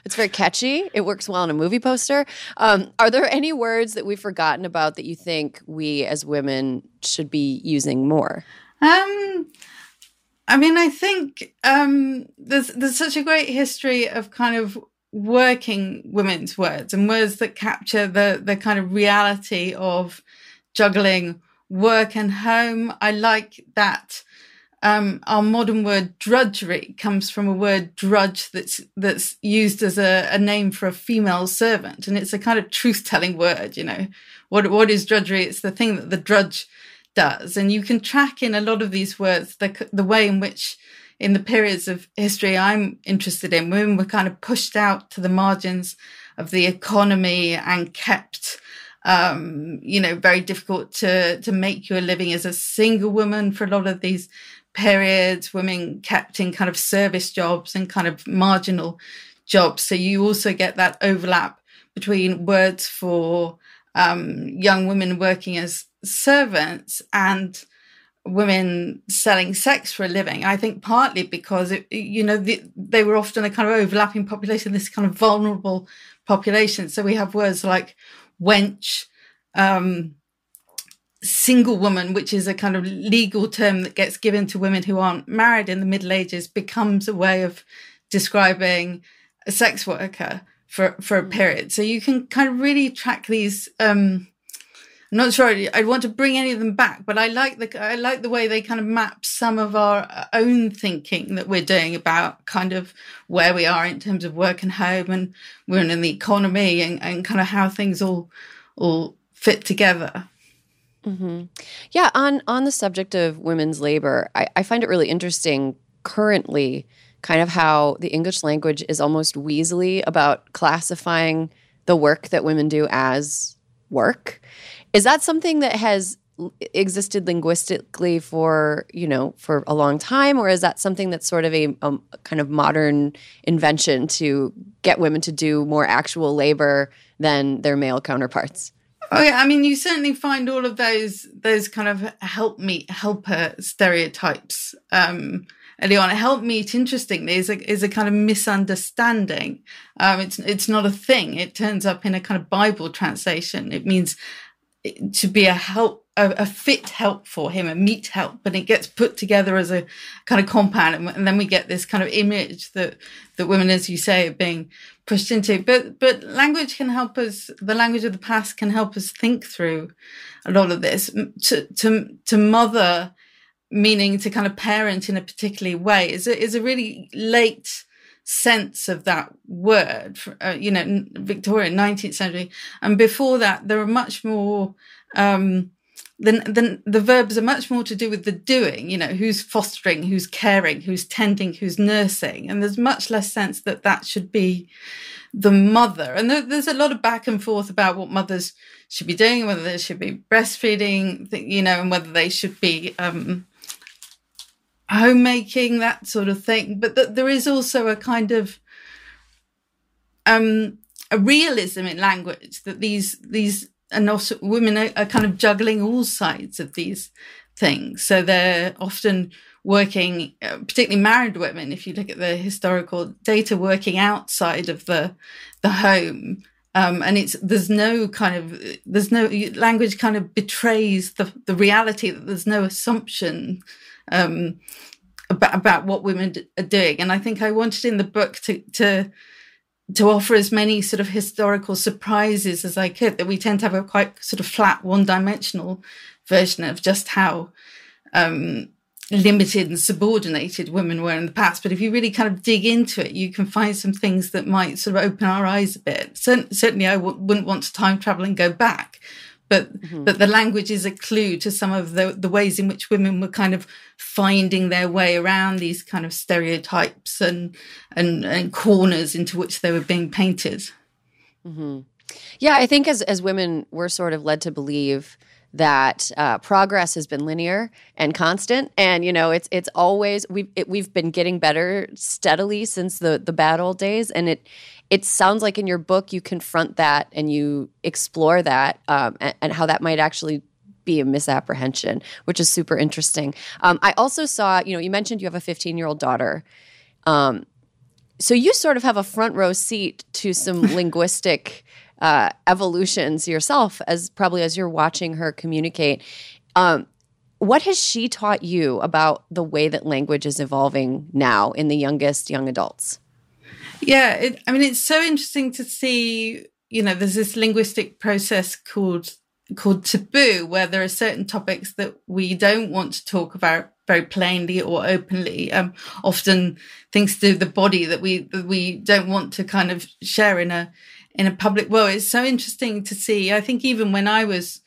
it's very catchy. It works well on a movie poster. Um, are there any words that we've forgotten about that you think we as women should be using more? Um, I mean, I think um, there's there's such a great history of kind of working women's words and words that capture the the kind of reality of juggling work and home. I like that um, our modern word drudgery comes from a word drudge that's that's used as a, a name for a female servant, and it's a kind of truth telling word. You know, what what is drudgery? It's the thing that the drudge does, and you can track in a lot of these words the the way in which in the periods of history I'm interested in, women were kind of pushed out to the margins of the economy and kept um, you know, very difficult to to make your living as a single woman for a lot of these periods. Women kept in kind of service jobs and kind of marginal jobs. So you also get that overlap between words for um, young women working as servants and women selling sex for a living. I think partly because it, you know the, they were often a kind of overlapping population, this kind of vulnerable population. So we have words like wench, um, single woman, which is a kind of legal term that gets given to women who aren't married in the Middle Ages, becomes a way of describing a sex worker for, for a period. So you can kind of really track these. Um, I'm not sure I'd want to bring any of them back, but I like the I like the way they kind of map some of our own thinking that we're doing about kind of where we are in terms of work and home and we're in the economy and, and kind of how things all all fit together. Mm-hmm. Yeah, on on the subject of women's labor, I, I find it really interesting currently, kind of how the English language is almost weaselly about classifying the work that women do as work. Is that something that has existed linguistically for you know for a long time or is that something that's sort of a, a, kind of modern invention to get women to do more actual labor than their male counterparts oh yeah i mean you certainly find all of those those kind of help me helper stereotypes um early on. Helpmeet, interestingly, is a is a kind of misunderstanding. Um, it's it's not a thing. It turns up in a kind of Bible translation. It means to be a help a, a, fit help for him a meet help and it gets put together as a kind of compound. And, and, then we get this kind of image that that women as you say are being pushed into. But but language can help us the language of the past can help us think through a lot of this. To to to mother meaning to kind of parent in a particular way is a, is a really late sense of that word, uh, you know, Victorian 19th century. And before that, there are much more, um, then, the verbs are much more to do with the doing, you know, who's fostering, who's caring, who's tending, who's nursing. And there's much less sense that that should be the mother. And there, there's a lot of back and forth about what mothers should be doing, whether they should be breastfeeding, you know, and whether they should be, um, homemaking, that sort of thing. But that there is also a kind of um, a realism in language that these these and also women are, are, kind of juggling all sides of these things. So they're often working, uh, particularly married women. If you look at the historical data, working outside of the the home. Um, and it's there's no kind of there's no language kind of betrays the the reality that there's no assumption um, about, about what women are doing. And I think I wanted in the book to, to, to offer as many sort of historical surprises as I could, that we tend to have a quite sort of flat, one dimensional version of just how, um, limited and subordinated women were in the past. But if you really kind of dig into it, you can find some things that might sort of open our eyes a bit. certainly, I w- wouldn't want to time travel and go back, but mm-hmm. but the language is a clue to some of the the ways in which women were kind of finding their way around these kind of stereotypes and and, and corners into which they were being painted. Mm-hmm. Yeah, I think as as women, we're sort of led to believe that uh, progress has been linear and constant, and you know it's it's always we've it, we've been getting better steadily since the the bad old days, and it it sounds like in your book you confront that and you explore that um, and, and, how that might actually be a misapprehension, which is super interesting. Um, I also saw, you know, you mentioned you have a 15 year old daughter. Um, so you sort of have a front row seat to some linguistic uh, evolutions yourself, as probably as you're watching her communicate. Um, what has she taught you about the way that language is evolving now in the youngest young adults? Yeah, it, I mean, it's so interesting to see. You know, there's this linguistic process called called taboo, where there are certain topics that we don't want to talk about very plainly or openly. Um, often things to do with the body that we that we don't want to kind of share in a in a public way. It's so interesting to see. I think even when I was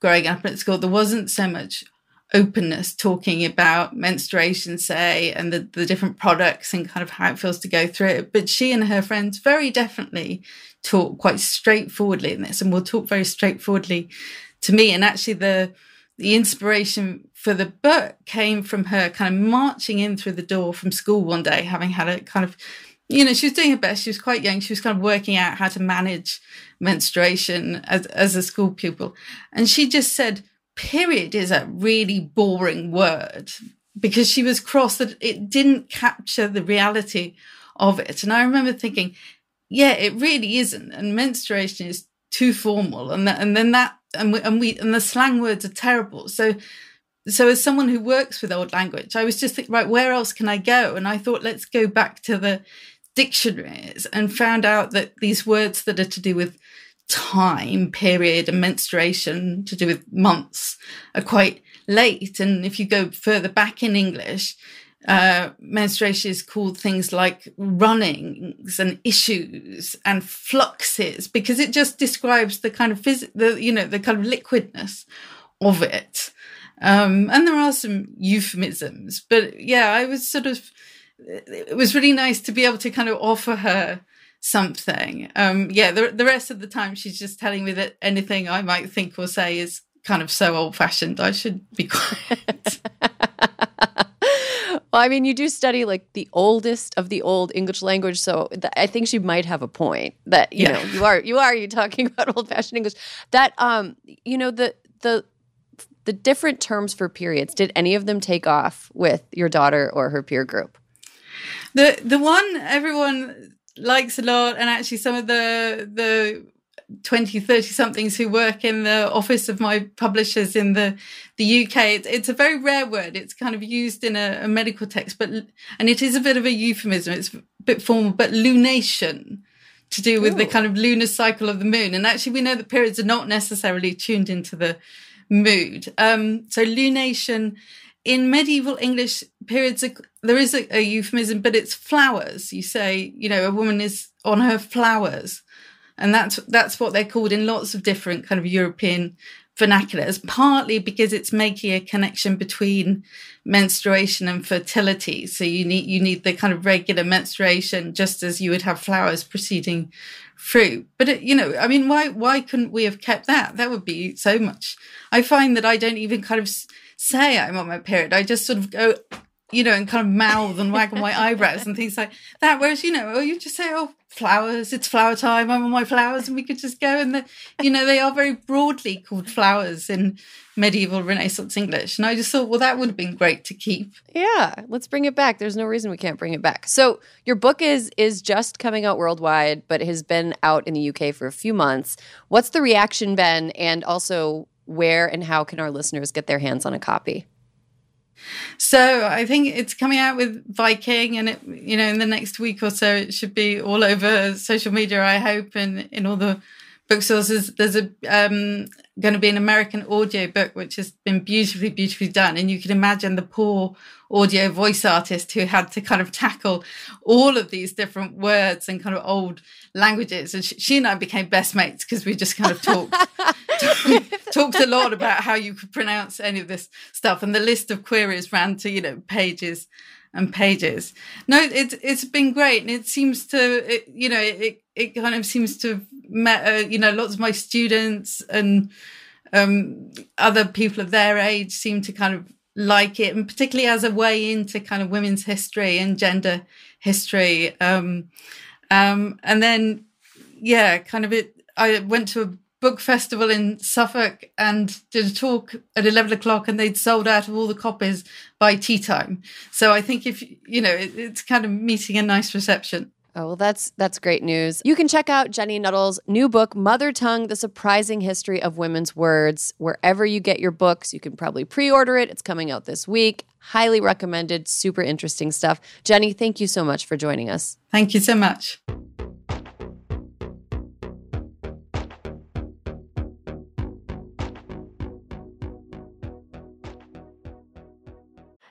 growing up at school, there wasn't so much openness talking about menstruation, say, and the, the different products and kind of how it feels to go through it. But she and her friends very definitely talk quite straightforwardly in this and will talk very straightforwardly to me. And actually the the inspiration for the book came from her kind of marching in through the door from school one day, having had a kind of you know, she was doing her best. She was quite young. She was kind of working out how to manage menstruation as, as a school pupil. And she just said, period is a really boring word because she was cross that it didn't capture the reality of it. And I remember thinking, yeah, it really isn't. And menstruation is too formal. And, that, and then that, and we, and we, and the slang words are terrible. So, so as someone who works with old language, I was just thinking, right, where else can I go? And I thought, let's go back to the dictionaries and found out that these words that are to do with time period and menstruation to do with months are quite late. And if you go further back in English, uh, menstruation is called things like runnings and issues and fluxes because it just describes the kind of phys- the you know the kind of liquidness of it. Um, and there are some euphemisms, but yeah, I was sort of. It was really nice to be able to kind of offer her something. Um, yeah, the, the rest of the time she's just telling me that anything I might think or say is kind of so old fashioned. I should be quiet. well, I mean, you do study like the oldest of the old English language, so th- I think she might have a point that you yeah. know you are you are you talking about old fashioned English. That um, you know the the the different terms for periods. Did any of them take off with your daughter or her peer group? The the one everyone likes a lot and actually some of the the 20 30 somethings who work in the office of my publishers in the the UK it's, it's a very rare word. It's kind of used in a, a, medical text but and it is a bit of a euphemism. It's a bit formal but lunation to do with Ooh. the kind of lunar cycle of the moon. And actually we know that periods are not necessarily tuned into the mood. Um so lunation in medieval English periods, there is a, a, euphemism, but it's flowers. You say, you know, a woman is on her flowers, and that's that's what they're called in lots of different kind of European vernaculars. Partly because it's making a connection between menstruation and fertility. So you need you need the kind of regular menstruation, just as you would have flowers preceding fruit. But it, you know, I mean, why why couldn't we have kept that? That would be so much. I find that I don't even kind of say I'm on my period. I just sort of go, you know, and kind of mouth and wag my eyebrows and things like that. Whereas, you know, you just say, oh, flowers, it's flower time, I'm on my flowers, and we could just go. And, the, you know, they are very broadly called flowers in medieval Renaissance English. And I just thought, well, that would have been great to keep. Yeah, let's bring it back. There's no reason we can't bring it back. So your book is is just coming out worldwide, but has been out in the UK for a few months. What's the reaction been? And also, where and how can our listeners get their hands on a copy? So I think it's coming out with Viking, and it, you know, in the next week or so, it should be all over social media. I hope, and in all the bookstores. There's, there's a um, going to be an American audio book which has been beautifully, beautifully done, and you can imagine the poor audio voice artist who had to kind of tackle all of these different words and kind of old languages. And she, she and I became best mates because we just kind of talked talked a lot about how you could pronounce any of this stuff. And the list of queries ran to you know pages and pages. No, it's it's been great, and it seems to it, you know it it kind of seems to have met uh, you know lots of my students and um, other people of their age seem to kind of like it, and particularly as a way into kind of women's history and gender history. Um, um, and then, yeah, kind of it. I went to a book festival in Suffolk and did a talk at 11 o'clock and they'd sold out of all the copies by tea time. So I think if, you know, it, it's kind of meeting a nice reception. Oh, well, that's that's great news. You can check out Jenni Nuttall's new book, Mother Tongue: The Surprising History of Women's Words, wherever you get your books. You can probably pre-order it. It's coming out this week. Highly recommended. Super interesting stuff. Jenni, thank you so much for joining us. Thank you so much.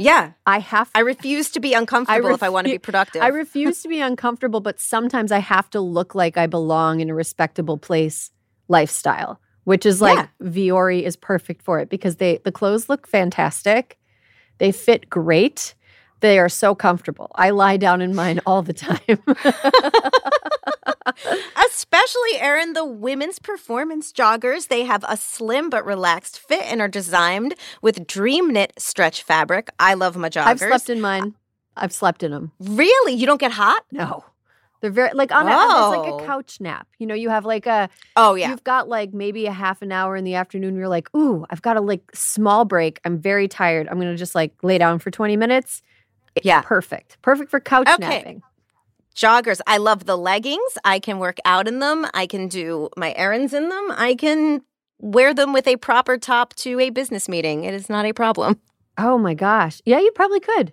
Yeah, I have I refuse to be uncomfortable if I want to be productive. I refuse to be uncomfortable, but sometimes I have to look like I belong in a respectable place lifestyle, which is like Vuori is perfect for it because they the clothes look fantastic. They fit great. They are so comfortable. I lie down in mine all the time. Especially, Erin, the women's performance joggers. They have a slim but relaxed fit and are designed with dream knit stretch fabric. I love my joggers. I've slept in mine. I've slept in them. Really? You don't get hot? No. They're very like on a, it's like Oh. a couch nap. You know, you have like a Oh, yeah. You've got like maybe a half an hour in the afternoon. You're like, ooh, I've got a like small break. I'm very tired. I'm gonna just like lay down for 20 minutes. Yeah. Perfect. Perfect for couch Okay. napping. Joggers. I love the leggings. I can work out in them. I can do my errands in them. I can wear them with a proper top to a business meeting. It is not a problem. Oh my gosh. Yeah, you probably could.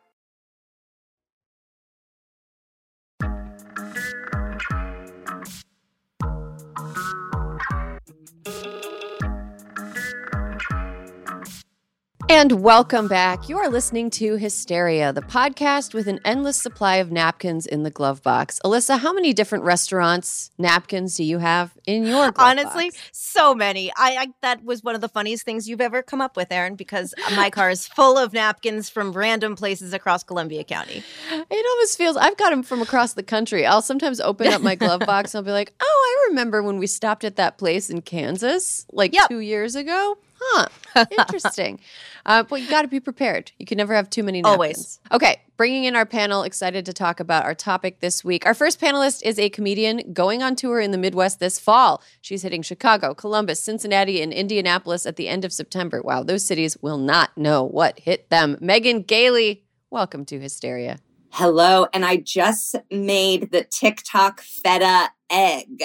And welcome back. You are listening to Hysteria, the podcast with an endless supply of napkins in the glove box. Alyssa, how many different restaurants napkins do you have in your Honestly, box? so many. I, I that was one of the funniest things you've ever come up with, Erin, because my car is full of napkins from random places across Columbia County. It almost feels I've got them from across the country. I'll sometimes open up my glove box and I'll be like, "Oh, I remember when we stopped at that place in Kansas like Yep. 2 years ago." Huh. Interesting. uh, but you got to be prepared. You can never have too many napkins. Always. Okay, bringing in our panel, excited to talk about our topic this week. Our first panelist is a comedian going on tour in the Midwest this fall. She's hitting Chicago, Columbus, Cincinnati, and Indianapolis at the end of September. Wow, those cities will not know what hit them. Megan Gailey, welcome to Hysteria. Hello, and I just made the TikTok feta egg.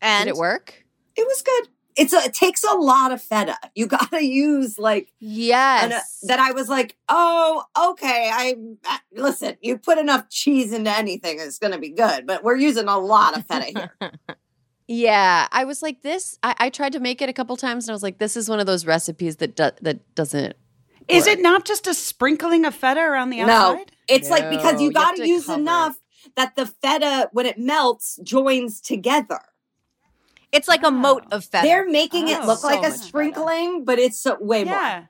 And Did it work? It was good. It's a, it takes a lot of feta. You got to use like Yes. and, uh, that. I was like, oh, okay. I uh, listen. You put enough cheese into anything, it's going to be good. But we're using a lot of feta here. yeah, I was like this. I, I tried to make it a couple times, and I was like, this is one of those recipes that do, that doesn't. Is work. it not just a sprinkling of feta around the outside? no, outside? it's like because you you got have to to use cover enough that the feta, when it melts, joins together. It's like a moat of feta. They're making it Oh, look so like a much feta. sprinkling, but it's uh, way more. Yeah.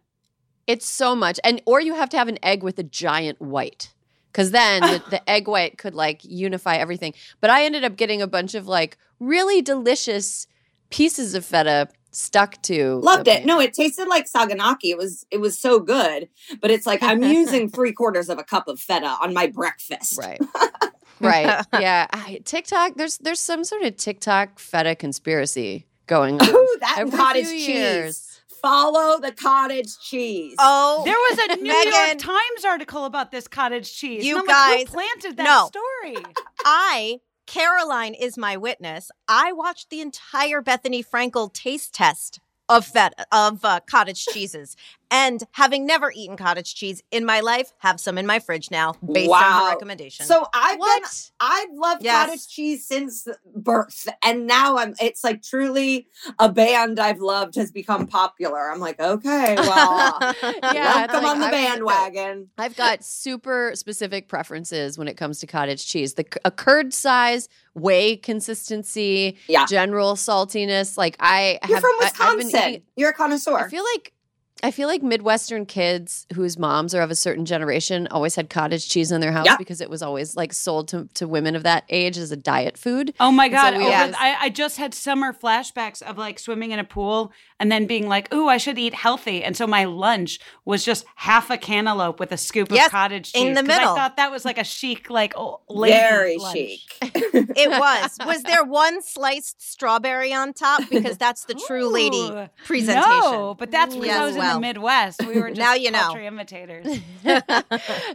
It's so much, and or you have to have an egg with a giant white, because then the, the egg white could like unify everything. But I ended up getting a bunch of like really delicious pieces of feta stuck to. Loved it. No, it tasted like saganaki. It was it was so good, but it's like I'm using three quarters of a cup of feta on my breakfast. Right. right. Yeah. I, TikTok. There's there's some sort of TikTok feta conspiracy going on. Ooh, that every cottage few cheese. years. Follow the cottage cheese. oh, There was a New York Times article about this cottage cheese. You And I'm like, guys- who planted that no. story? I, Caroline is my witness. I watched the entire Bethenny Frankel taste test of feta of uh, cottage cheeses, and having never eaten cottage cheese in my life, have some in my fridge now based on her Wow. recommendation. So I've been I've loved Yes. cottage cheese since birth, and now I'm. It's like truly a band I've loved has become popular. I'm like, okay, well, Yeah, welcome like on the I've- bandwagon. I've got super specific preferences when it comes to cottage cheese. The a curd size, whey consistency, Yeah. general saltiness. Like I You're have, from I- Wisconsin. eating- You're a connoisseur. I feel like I feel like Midwestern kids whose moms are of a certain generation always had cottage cheese in their house Yep. because it was always like sold to, to women of that age as a diet food. Oh my And so god! Oh, always- I, I just had summer flashbacks of like swimming in a pool and then being like, "Ooh, I should eat healthy." And so my lunch was just half a cantaloupe with a scoop Yes, of cottage cheese. in the middle. I thought that was like a chic, like oh, lady Very lunch. chic. it was. Was there one sliced strawberry on top? Because that's the true lady presentation. No, but that's because Yes, I was in know. the Midwest. We were just Now you know. culture imitators.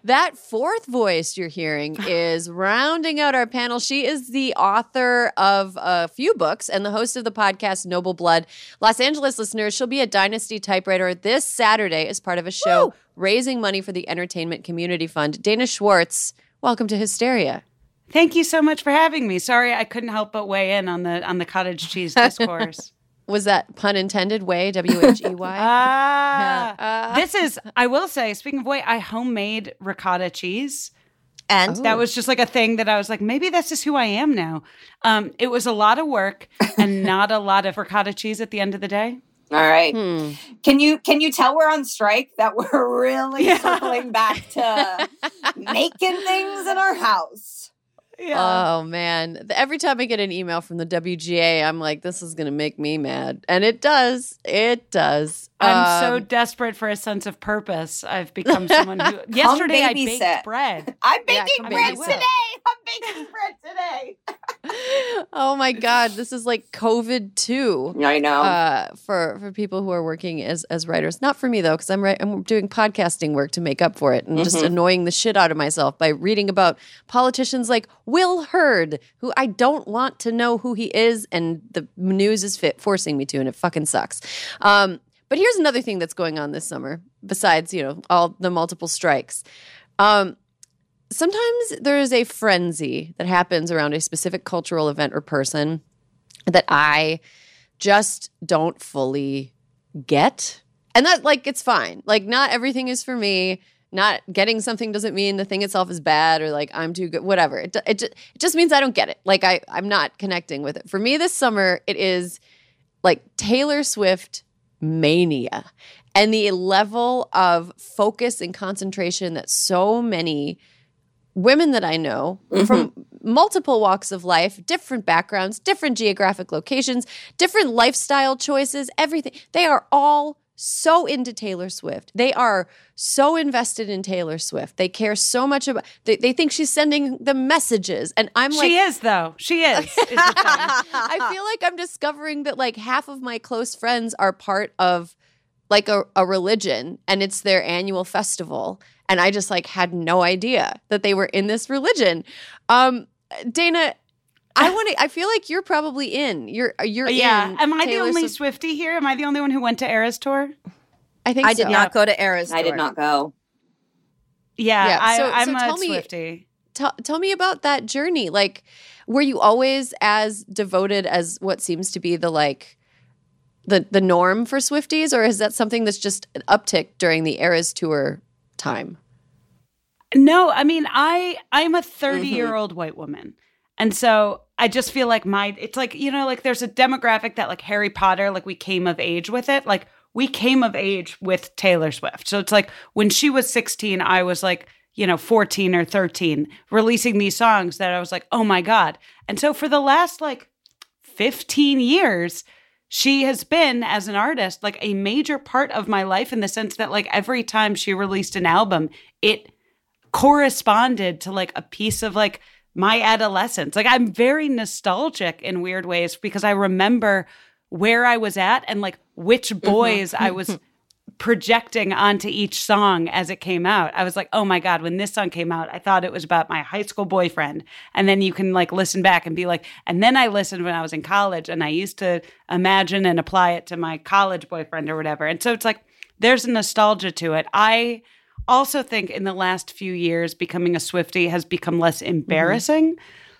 that fourth voice you're hearing is rounding out our panel. She is the author of a few books and the host of the podcast Noble Blood. Los Angeles listeners, she'll be a Dynasty typewriter this Saturday as part of a show raising money for the Entertainment Community Fund. Dana Schwartz, welcome to Hysteria. Thank you so much for having me. Sorry, I couldn't help but weigh in on the on the cottage cheese discourse. Was that pun intended? Way W H E Y. Ah, this is. I will say, speaking of way, I homemade ricotta cheese. And That was just like a thing that I was like, maybe this is who I am now. Um, it was a lot of work and not a lot of ricotta cheese at the end of the day. All right. Hmm. Can you can you tell we're on strike that we're really Yeah. circling back to making things in our house? Oh man! Every time I get an email from the WGA, I'm like, "This is to make me mad," and it does. It does. I'm so Um, desperate for a sense of purpose. I've become someone who. yesterday, I baked bread. I'm baking come bread today. I'm baking bread today. oh my god, this is like COVID too. I know. Uh, for for people who are working as as writers, not for me though, because I'm right. I'm doing podcasting work to make up for it, and just Mhm. annoying the shit out of myself by reading about politicians like Will Hurd, who I don't want to know who he is, and the news is fit forcing me to, and it fucking sucks. Um, but here's another thing that's going on this summer, besides you know all the multiple strikes. Um, sometimes there is a frenzy that happens around a specific cultural event or person that I just don't fully get. And that, like, it's fine. Like, not everything is for me. Not getting something doesn't mean the thing itself is bad or like I'm too good, whatever. It, it, it just means I don't get it. Like, I, I'm not connecting with it. For me this summer, it is like Taylor Swift mania and the level of focus and concentration that so many women that I know mm-hmm. from multiple walks of life, different backgrounds, different geographic locations, different lifestyle choices, everything. They are all so into Taylor Swift. They are so invested in Taylor Swift. They care so much about they, they think she's sending them messages. And I'm like she is though. She is. is. I feel like I'm discovering that like half of my close friends are part of like a, a religion and it's their annual festival. And I just like had no idea that they were in this religion. Um, Dana, I want to. I feel like you're probably in. You're you're yeah. in. Am I the only Swift- Swifty here? Am I the only one who went to Eras tour? I think I did so. not go to Eras. Tour. I did not go. Yeah, Yeah, I, so- I'm so a tell me- Swifty. Tell, tell me about that journey. Like, were you always as devoted as what seems to be the like the the norm for Swifties, or is that something that's just an uptick during the Eras tour time? No, I mean, I I'm a 30 Mm-hmm. year old white woman, and so I just feel like my it's like you know like there's a demographic that like Harry Potter like we came of age with it like we came of age with Taylor Swift. So it's like when she was 16, I was like you know 14 or 13 releasing these songs that I was like oh my god, and so for the last like 15 years. She has been, as an artist, like a major part of my life in the sense that, like, every time she released an album, it corresponded to like a piece of like my adolescence. Like I'm very nostalgic in weird ways because I remember where I was at and like which mm-hmm. boys I was projecting onto each song as it came out. I was like, "Oh my god, when this song came out, I thought it was about my high school boyfriend." And then you can like listen back and be like, "And then I listened when I was in college and I used to imagine and apply it to my college boyfriend or whatever." And so it's like there's a nostalgia to it. I also think in the last few years becoming a Swifty has become less mm-hmm. embarrassing.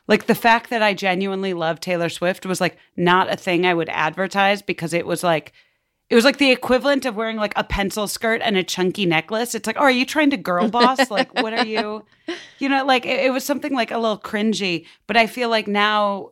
Like the fact that I genuinely love Taylor Swift was like not a thing I would advertise because it was like it was like the equivalent of wearing like a pencil skirt and a chunky necklace. It's like, oh, are you trying to girl boss? like, what are you? You know, like it, it was something like a little cringy. But I feel like now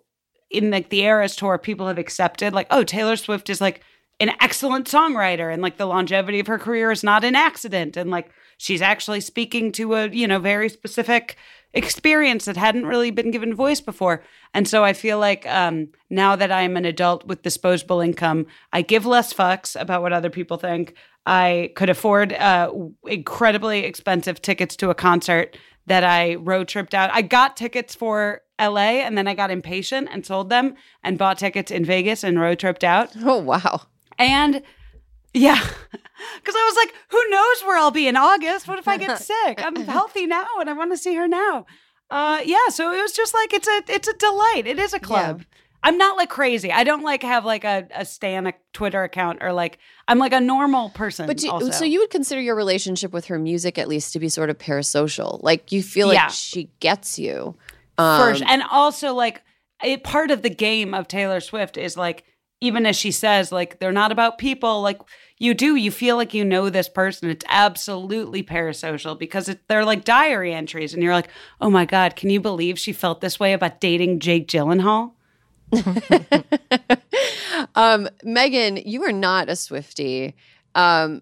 in like the Eras tour, people have accepted like, oh, Taylor Swift is like an excellent songwriter, and like the longevity of her career is not an accident, and like she's actually speaking to a you know very specific experience that hadn't really been given voice before. And so I feel like um, now that I'm an adult with disposable income, I give less fucks about what other people think. I could afford uh, incredibly expensive tickets to a concert that I road tripped out. I got tickets for LA and then I got impatient and sold them and bought tickets in Vegas and road tripped out. Oh wow. And Yeah. Because I was like, who knows where I'll be in August? What if I get sick? I'm healthy now and I want to see her now. Uh, yeah. So it was just like it's a it's a delight. It is a club. I'm not like crazy. I don't like have like a, a stan a Twitter account or like I'm like a normal person. But also. so you would consider your relationship with her music at least to be sort of parasocial. Like you feel like Yeah. she gets you. first Um, and also like it, part of the game of taylor swift is like even as she says like they're not about people. Like you do you feel like you know this person. It's absolutely parasocial because it, they're like diary entries. And you're like oh my god can you believe she felt this way about dating jake gyllenhaal? Um, Megan, you are not a Swifty. Um,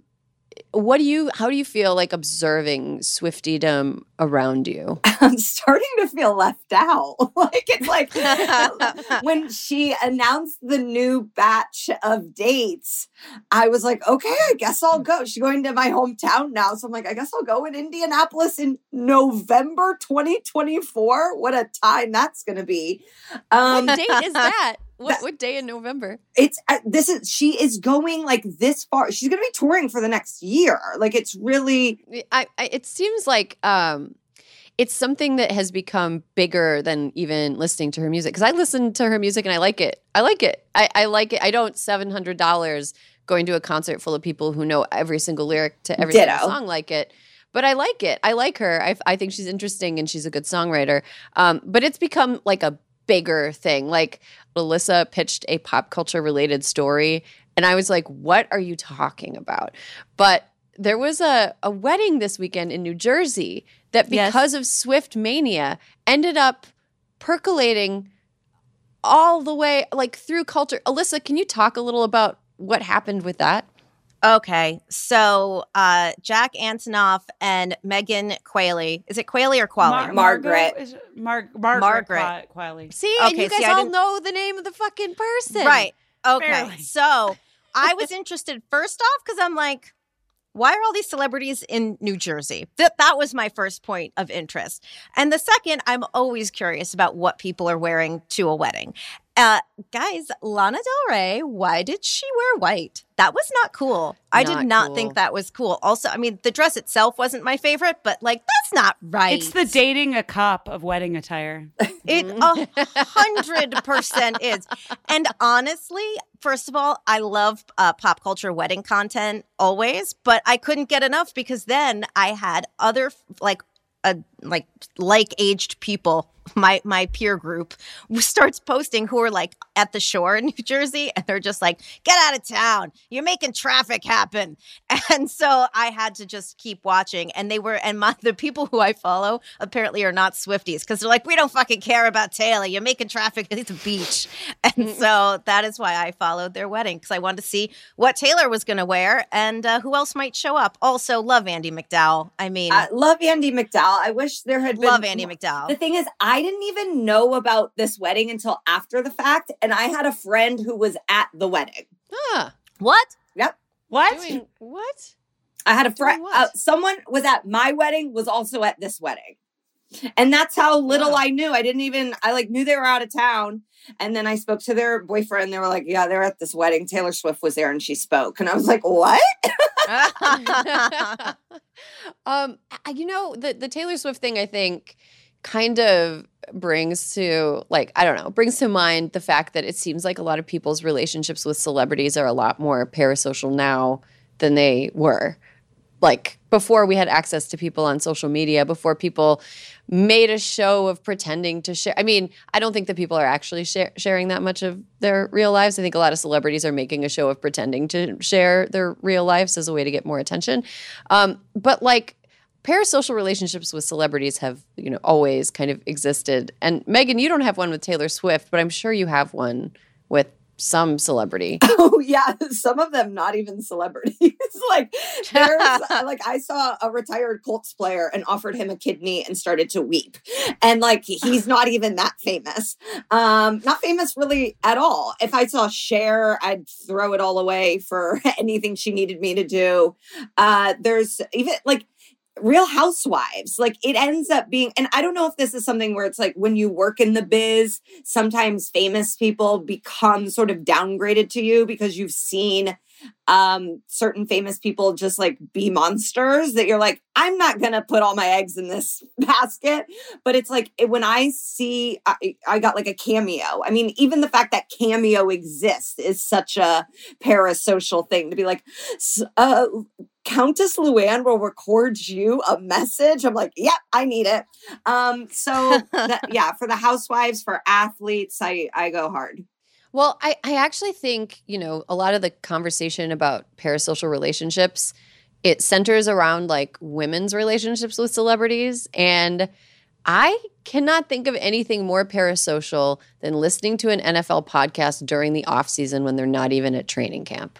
what do you? How do you feel like observing Swiftydom around you? I'm starting to feel left out. like it's like when she announced the new batch of dates, I was like, okay, I guess I'll go. She's going to my hometown now. So I'm like, I guess I'll go in Indianapolis in November 2024. What a time that's gonna be. Um what date is that? What, what day in November? it's uh, this is she is going like this far. She's gonna be touring for the next year. Like it's really I, I it seems like um it's something that has become bigger than even listening to her music because I listen to her music and I like it. I like it. I, I like it. I don't seven hundred dollars going to a concert full of people who know every single lyric to every Ditto. single song like it. But I like it. I like her. I, I think she's interesting and she's a good songwriter. Um, but it's become like a bigger thing. Like Alyssa pitched a pop culture related story, and I was like, "What are you talking about?" But there was a, a wedding this weekend in New Jersey that Yes. because of Swift mania ended up percolating all the way like through culture. Alyssa, can you talk a little about what happened with that? Okay, so uh, Jack Antonoff and Megan Quayle. Is it Quayle or Qualley? Mar- Margaret. Is it Mar- Margaret. Margaret. Qui- Quiley. See, and you guys see, all know the name of the fucking person. Right. Okay. Barely. So I was interested first off because I'm like, why are all these celebrities in New Jersey? That that was my first point of interest. And the second, I'm always curious about what people are wearing to a wedding. Uh, guys, Lana Del Rey, why did she wear white? That was not cool. I Not did not cool. think that was cool. Also, I mean, the dress itself wasn't my favorite, but like, that's not right. It's the dating a cop of wedding attire. It a hundred percent is. And honestly, first of all, I love uh, pop culture wedding content always, but I couldn't get enough because then I had other like a like like aged people. My my peer group starts posting who are like at the shore in New Jersey, and they're just like, "Get out of town! You're making traffic happen." And so I had to just keep watching. And they were, and my the people who I follow apparently are not Swifties because they're like, we don't fucking care about Taylor. You're making traffic at the beach. And so that is why I followed their wedding because I wanted to see what Taylor was going to wear and uh, who else might show up. Also, love Andie MacDowell. I mean, I love Andie MacDowell. I wish there had been love Andie MacDowell The thing is, I didn't even know about this wedding until after the fact, and I had a friend who was at the wedding. Ah, What? Yep. What? doing what? I had a friend. Uh, someone was at my wedding, was also at this wedding, and that's how little Wow. I knew. I didn't even. I like knew they were out of town, and then I spoke to their boyfriend. They were like, "Yeah, they're at this wedding. Taylor Swift was there, and she spoke." And I was like, "What?" um, you know, the the Taylor Swift thing, I think, kind of brings to like I don't know, brings to mind the fact that it seems like a lot of people's relationships with celebrities are a lot more parasocial now than they were. Like before we had access to people on social media, before people made a show of pretending to share. I mean, I don't think that people are actually sharing that much of their real lives. I think a lot of celebrities are making a show of pretending to share their real lives as a way to get more attention. Um, but like parasocial relationships with celebrities have, you know, always kind of existed. And Megan, you don't have one with Taylor Swift, but I'm sure you have one with some celebrity. Oh yeah, some of them not even celebrities. like there's like I saw a retired Colts player and offered him a kidney and started to weep. And like he's not even that famous. Um not famous really at all. If I saw Cher, I'd throw it all away for anything she needed me to do. Uh there's even like Real Housewives, like it ends up being, and I don't know if this is something where it's like when you work in the biz, sometimes famous people become sort of downgraded to you because you've seen um, certain famous people just like be monsters that you're like, I'm not gonna put all my eggs in this basket. But it's like when I see, I, I got like a cameo. I mean, even the fact that cameo exists is such a parasocial thing to be like, uh, Countess Luann will record you a message. I'm like, yep, I need it. Um, so that, yeah, for the housewives, for athletes, I I go hard. Well, I, I actually think, you know, a lot of the conversation about parasocial relationships, it centers around like women's relationships with celebrities. And I cannot think of anything more parasocial than listening to an NFL podcast during the off season when they're not even at training camp.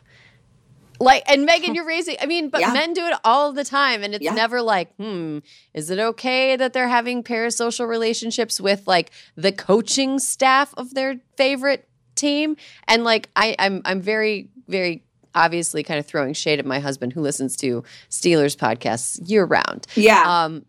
Like, and Megan, you're raising, I mean, but Yeah. men do it all the time. And it's Yeah. never like, hmm, is it okay that they're having parasocial relationships with like the coaching staff of their favorite team? And like, I, I'm, I'm very, very obviously kind of throwing shade at my husband who listens to Steelers podcasts year round. Yeah. Um,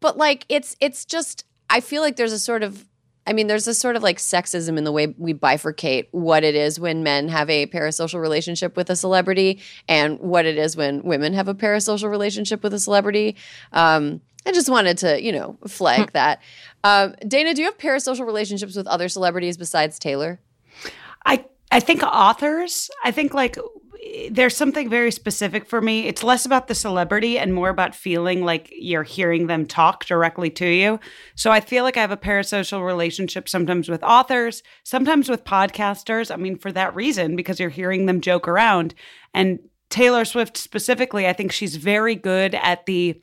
but like it's it's just I feel like there's a sort of I mean there's a sort of like sexism in the way we bifurcate what it is when men have a parasocial relationship with a celebrity and what it is when women have a parasocial relationship with a celebrity. Um, I just wanted to, you know, flag that. Um, Dana, do you have parasocial relationships with other celebrities besides Taylor? I I think authors. I think like there's something very specific for me. It's less about the celebrity and more about feeling like you're hearing them talk directly to you. So I feel like I have a parasocial relationship sometimes with authors, sometimes with podcasters. I mean, for that reason, because you're hearing them joke around. And Taylor Swift specifically, I think she's very good at the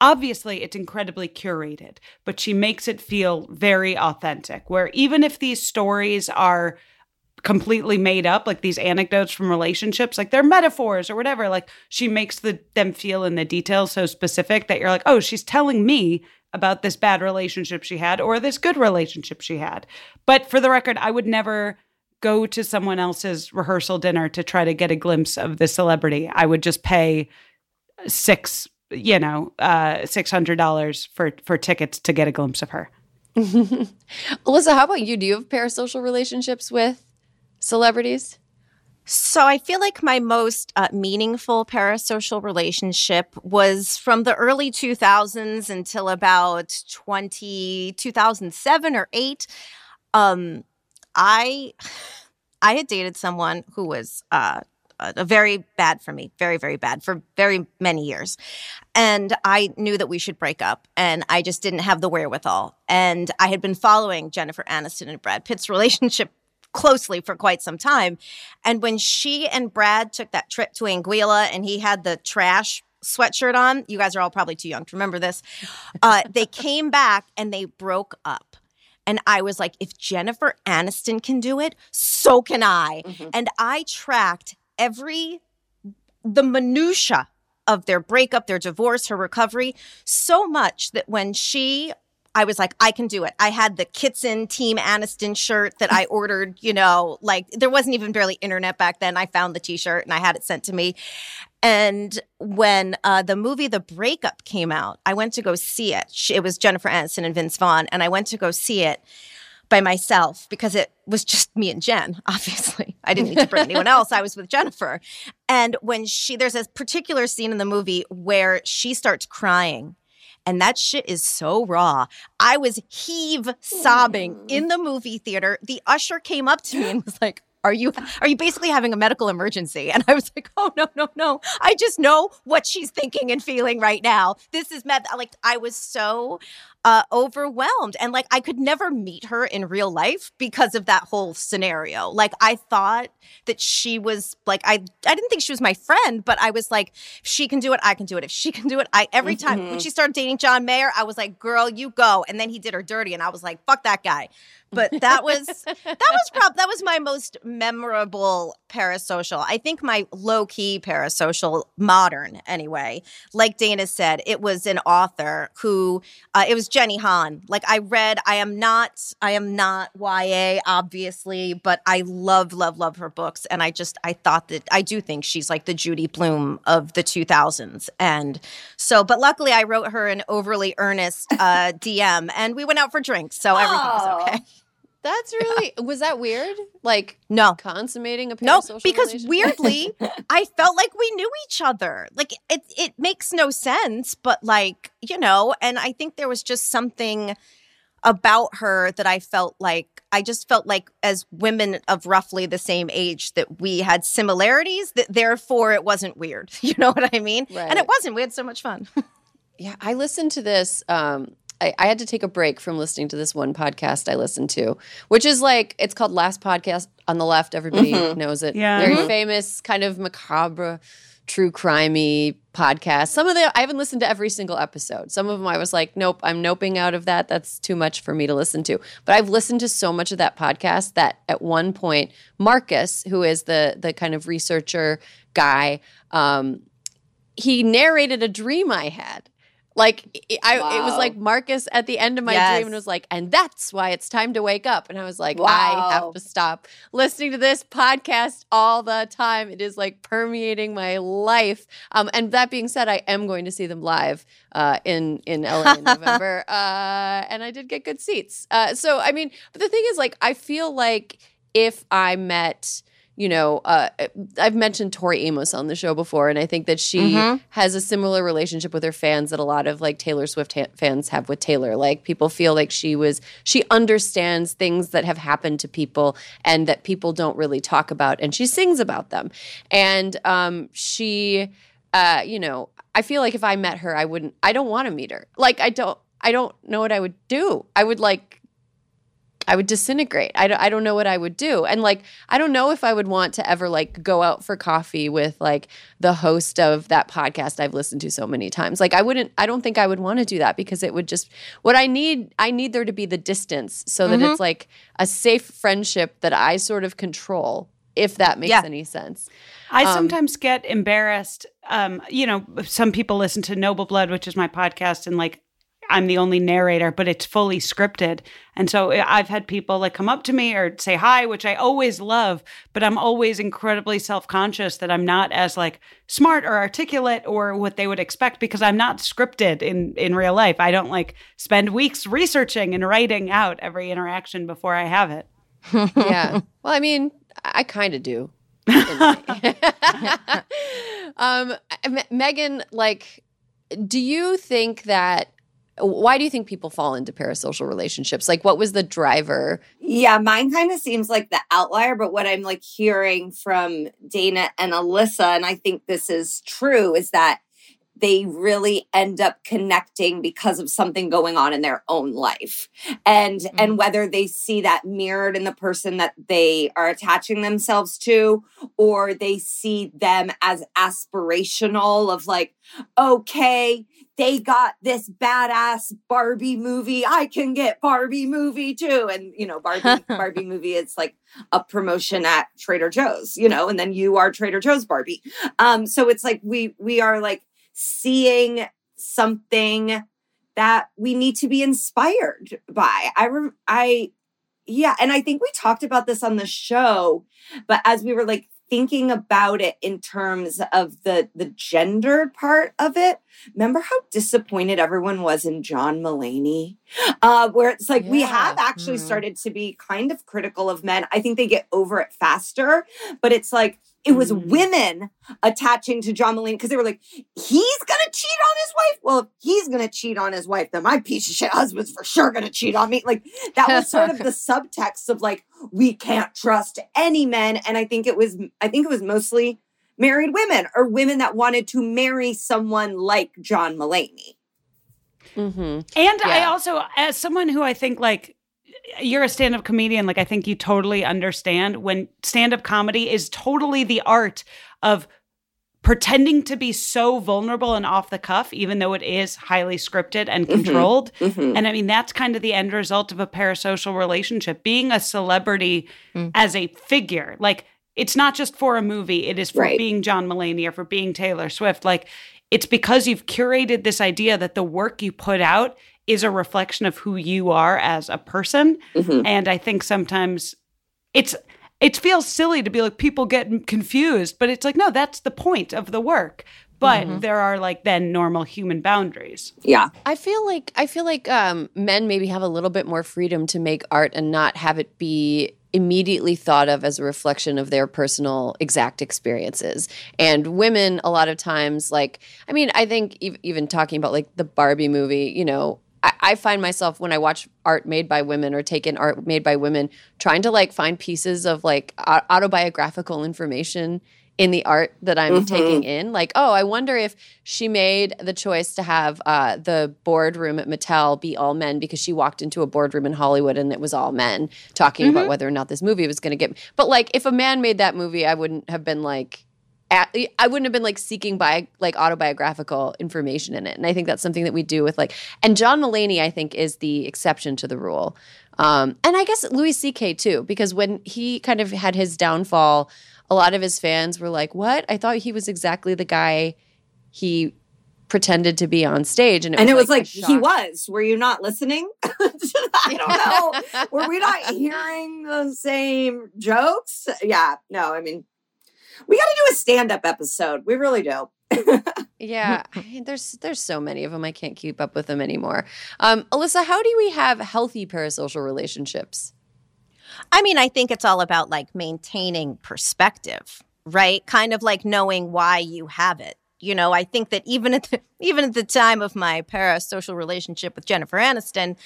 obviously it's incredibly curated, but she makes it feel very authentic. Where even if these stories are completely made up like these anecdotes from relationships like they're metaphors or whatever like she makes the them feel in the details so specific that you're like oh she's telling me about this bad relationship she had or this good relationship she had. But for the record i would never go to someone else's rehearsal dinner to try to get a glimpse of the celebrity. I would just pay six you know uh six hundred dollars for for tickets to get a glimpse of her. Alyssa, how about you? Do you have parasocial relationships with celebrities? So I feel like my most uh, meaningful parasocial relationship was from the early 2000s until about 20 2007 or 8. Um I I had dated someone who was uh a very bad for me, very very bad for very many years. And I knew that we should break up and I just didn't have the wherewithal. And I had been following Jennifer Aniston and Brad Pitt's relationship closely for quite some time. And when she and Brad took that trip to Anguilla and he had the trash sweatshirt on, you guys are all probably too young to remember this. Uh, they came back and they broke up. And I was like, if Jennifer Aniston can do it, so can I. And I tracked every the minutia of their breakup, their divorce, her recovery, so much that when she I was like, I can do it. I had the Kitson Team Aniston shirt that I ordered, you know, like there wasn't even barely internet back then. I found the t shirt and I had it sent to me. And when uh, the movie The Breakup came out, I went to go see it. It was Jennifer Aniston and Vince Vaughn. And I went to go see it by myself because it was just me and Jen, obviously. I didn't need to bring anyone else. I was with Jennifer. And when she, there's a particular scene in the movie where she starts crying. And that shit is so raw. I was heave sobbing in the movie theater. The usher came up to me and was like, are you are you basically having a medical emergency? And I was like, oh no, no, no. I just know what she's thinking and feeling right now. This is med like I was so uh overwhelmed and like I could never meet her in real life because of that whole scenario. Like I thought that she was like I I didn't think she was my friend, but I was like, if she can do it, I can do it. If she can do it, I every time when she started dating John Mayer, I was like, girl, you go. And then he did her dirty and I was like, fuck that guy. But that was that was prob that was my most memorable parasocial. I think my low key parasocial, modern anyway. Like Dana said, it was an author who uh, it was Jenny Han. Like I read, I am not, I am not YA, obviously, but I love, love, love her books, and I just I thought that I do think she's like the Judy Blume of the 2000s, and so. But luckily, I wrote her an overly earnest uh, DM, and we went out for drinks, so everything was Oh. okay. That's really was that weird? Like No. consummating a No, because weirdly, I felt like we knew each other. Like it it makes no sense, but like, you know, and I think there was just something about her that I felt like I just felt like as women of roughly the same age that we had similarities that therefore it wasn't weird. You know what I mean? And it wasn't. We had so much fun. Yeah, I listened to this. Um, I, I had to take a break from listening to this one podcast I listened to, which is like it's called Last Podcast on the Left. Everybody knows it. Yeah. very Mhm. famous, kind of macabre, true crimey podcast. Some of them I haven't listened to every single episode. Some of them I was like, nope, I'm noping out of that. That's too much for me to listen to. But I've listened to so much of that podcast that at one point, Marcus, who is the the kind of researcher guy, um, he narrated a dream I had. Like I, it was like Marcus at the end of my Yes. dream and was like, and that's why it's time to wake up. And I was like, I have to stop listening to this podcast all the time. It is like permeating my life. Um, and that being said, I am going to see them live uh, in in LA in November, uh, and I did get good seats. Uh, so I mean, but the thing is, like, I feel like if I met you know, uh, I've mentioned Tori Amos on the show before, and I think that she Mhm. has a similar relationship with her fans that a lot of like Taylor Swift ha- fans have with Taylor. Like people feel like she was, she understands things that have happened to people and that people don't really talk about, and she sings about them. And um, she, uh, you know, I feel like if I met her, I wouldn't, I don't want to meet her. Like I don't, I don't know what I would do. I would like I would disintegrate. I don't, I don't know what I would do. And like, I don't know if I would want to ever like go out for coffee with like the host of that podcast I've listened to so many times. Like, I wouldn't, I don't think I would want to do that because it would just, what I need, I need there to be the distance so that it's like a safe friendship that I sort of control, if that makes Yeah. any sense. I Um, sometimes get embarrassed. Um, you know, some people listen to Noble Blood, which is my podcast, and like I'm the only narrator, but it's fully scripted. And so eh, I've had people like come up to me or say hi, which I always love, but I'm always incredibly self-conscious that I'm not as like smart or articulate or what they would expect because I'm not scripted in in real life. I don't like spend weeks researching and writing out every interaction before I have it. yeah. Well, I mean, I, kind of do. um, Megan, like, do you think that? Why do you think people fall into parasocial relationships? Like, what was the driver? Yeah, mine kind of seems like the outlier, but what I'm like hearing from Dana and Alyssa, and I think this is true, is that they really end up connecting because of something going on in their own life and mm-hmm. and whether they see that mirrored in the person that they are attaching themselves to or they see them as aspirational of like okay they got this badass Barbie movie. I can get Barbie movie too. And you know, Barbie Barbie movie is like a promotion at Trader Joe's, you know, and then you are Trader Joe's Barbie. Um, so it's like we we are like seeing something that we need to be inspired by. I rem- I yeah, and I think we talked about this on the show, but as we were like thinking about it in terms of the the gendered part of it, remember how disappointed everyone was in John Mulaney? Uh, where it's like we have actually Mhm. started to be kind of critical of men. I think they get over it faster, but it's like it was Mm. women attaching to John Mulaney because they were like, he's gonna cheat on his wife. Well, if he's gonna cheat on his wife, then my piece of shit husband's for sure gonna cheat on me. Like that was sort of the subtext of like we can't trust any men. And I think it was I think it was mostly married women or women that wanted to marry someone like John Mulaney. Mm-hmm. And I also, as someone who I think like you're a stand up comedian, like I think you totally understand when stand up comedy is totally the art of pretending to be so vulnerable and off the cuff, even though it is highly scripted and Mhm. controlled. Mhm. And I mean, that's kind of the end result of a parasocial relationship. Being a celebrity Mm. as a figure, like it's not just for a movie, it is for Right. being John Mulaney or for being Taylor Swift. Like it's because you've curated this idea that the work you put out is a reflection of who you are as a person. Mhm. And I think sometimes it's it feels silly to be like people get confused, but it's like no, that's the point of the work. but Mm-hmm. there are like then normal human boundaries. Yeah. I feel like I feel like um, men maybe have a little bit more freedom to make art and not have it be immediately thought of as a reflection of their personal exact experiences. And women, a lot of times, like I mean, I think ev- even talking about like the Barbie movie, you know. I, I find myself when I watch art made by women or take in art made by women, trying to like find pieces of like autobiographical information in the art that I'm taking in. Like, oh, I wonder if she made the choice to have uh, the boardroom at Mattel be all men because she walked into a boardroom in Hollywood and it was all men talking about whether or not this movie was going to get. But like, if a man made that movie, I wouldn't have been like. At, I wouldn't have been like seeking by like autobiographical information in it, and I think that's something that we do with like. And John Mulaney, I think, is the exception to the rule, um, and I guess Louis C.K. too, because when he kind of had his downfall, a lot of his fans were like, "What? I thought he was exactly the guy he pretended to be on stage." And it and was it was like, like, he was. Were you not listening? I don't know. Were we not hearing the same jokes? Yeah. No, I mean, we got to do a stand up episode. We really do. Yeah, I mean, there's there's so many of them. I can't keep up with them anymore. Um, Alyssa, how do we have healthy parasocial relationships? I mean, I think it's all about like maintaining perspective, right? Kind of like knowing why you have it. You know, I think that even at the, even at the time of my parasocial relationship with Jennifer Aniston,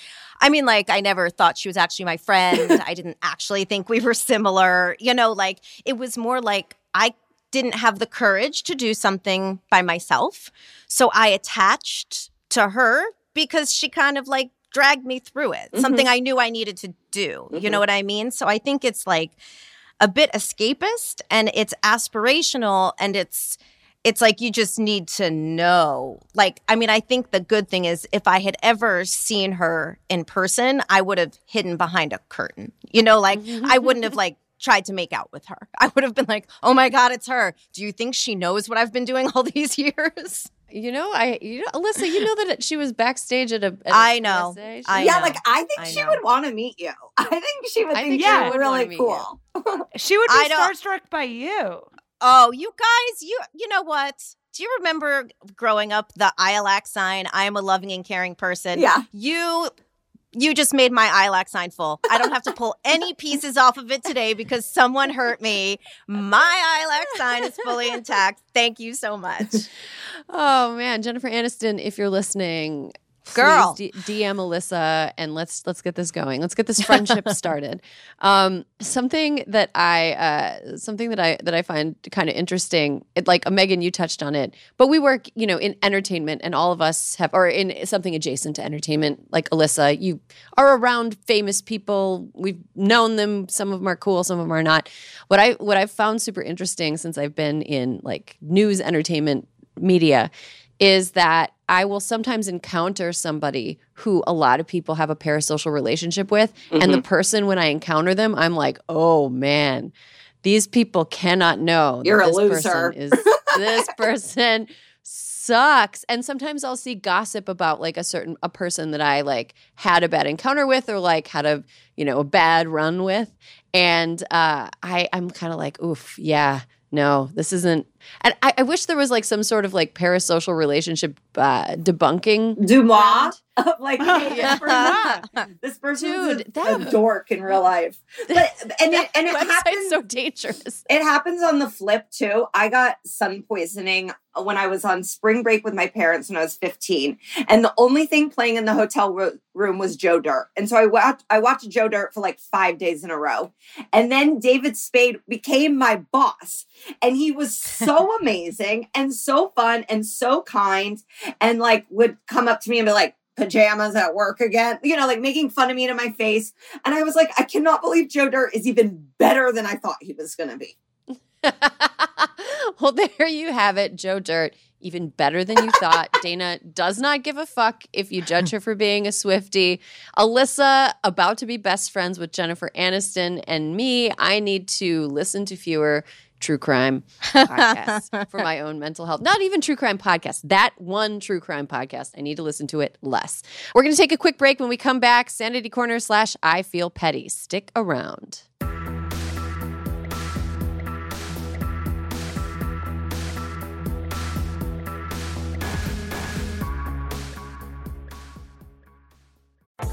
I mean, like I never thought she was actually my friend. I didn't actually think we were similar. You know, like it was more like I didn't have the courage to do something by myself, so I attached to her because she kind of like dragged me through it. Mm-hmm. Something I knew I needed to do. You know mm-hmm. what I mean? So I think it's like a bit escapist and it's aspirational and it's it's like you just need to know. Like I mean I think the good thing is if I had ever seen her in person, I would have hidden behind a curtain. You know, like I wouldn't have like tried to make out with her. I would have been like, "Oh my god, it's her. Do you think she knows what I've been doing all these years?" You know, I you know, Alyssa, you know that she was backstage at a. At a I know. PSA? She- I yeah, know. like I think I she know. would want to meet you. I think she would I think think she you're would really cool. She would I be don't- starstruck by you. Oh, you guys, you you know what? Do you remember growing up the ILAC sign? I am a loving and caring person. Yeah. You you just made my ILAC sign full. I don't have to pull any pieces off of it today because someone hurt me. My ILAC sign is fully intact. Thank you so much. Oh man, Jennifer Aniston, if you're listening, Girl. D- DM Alyssa and let's let's get this going. Let's get this friendship started. Um, something that I uh, something that I that I find kind of interesting. It, like Megan, you touched on it, but we work, you know, in entertainment, and all of us have, or in something adjacent to entertainment. Like Alyssa, you are around famous people. We've known them. Some of them are cool, some of them are not. What I what I've found super interesting since I've been in like news entertainment media is that I will sometimes encounter somebody who a lot of people have a parasocial relationship with. And the person, when I encounter them, I'm like, oh man, these people cannot know You're a this loser. person is this person sucks. And sometimes I'll see gossip about like a certain a person that I like had a bad encounter with or like had a you know a bad run with. And uh I I'm kind of like, oof, yeah, no, this isn't and I, I wish there was like some sort of like parasocial relationship uh, debunking. Dumois. of like, hey, Yeah. this person's Dude, a, that- a dork in real life. But and it, and it happens. so dangerous. It happens on the flip too. I got sun poisoning when I was on spring break with my parents when I was 15, and the only thing playing in the hotel ro- room was Joe Dirt. And so I watched I watched Joe Dirt for like 5 days in a row. And then David Spade became my boss, and he was so amazing and so fun and so kind and like would come up to me and be like pajamas at work again, you know, like making fun of me to my face. And I was like, I cannot believe Joe Dirt is even better than I thought he was going to be. well, there you have it, Joe Dirt. Even better than you thought. Dana does not give a fuck if you judge her for being a Swifty. Alyssa, about to be best friends with Jennifer Aniston and me. I need to listen to fewer true crime podcasts for my own mental health. Not even true crime podcast. That one true crime podcast. I need to listen to it less. We're going to take a quick break. When we come back, Sanity Corner slash I Feel Petty. Stick around.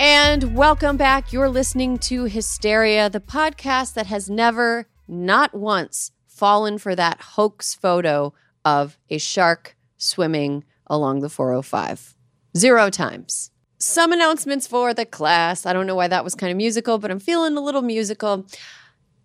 And welcome back. You're listening to Hysteria, the podcast that has never, not once, fallen for that hoax photo of a shark swimming along the 405. Zero times. Some announcements for the class. I don't know why that was kind of musical, but I'm feeling a little musical.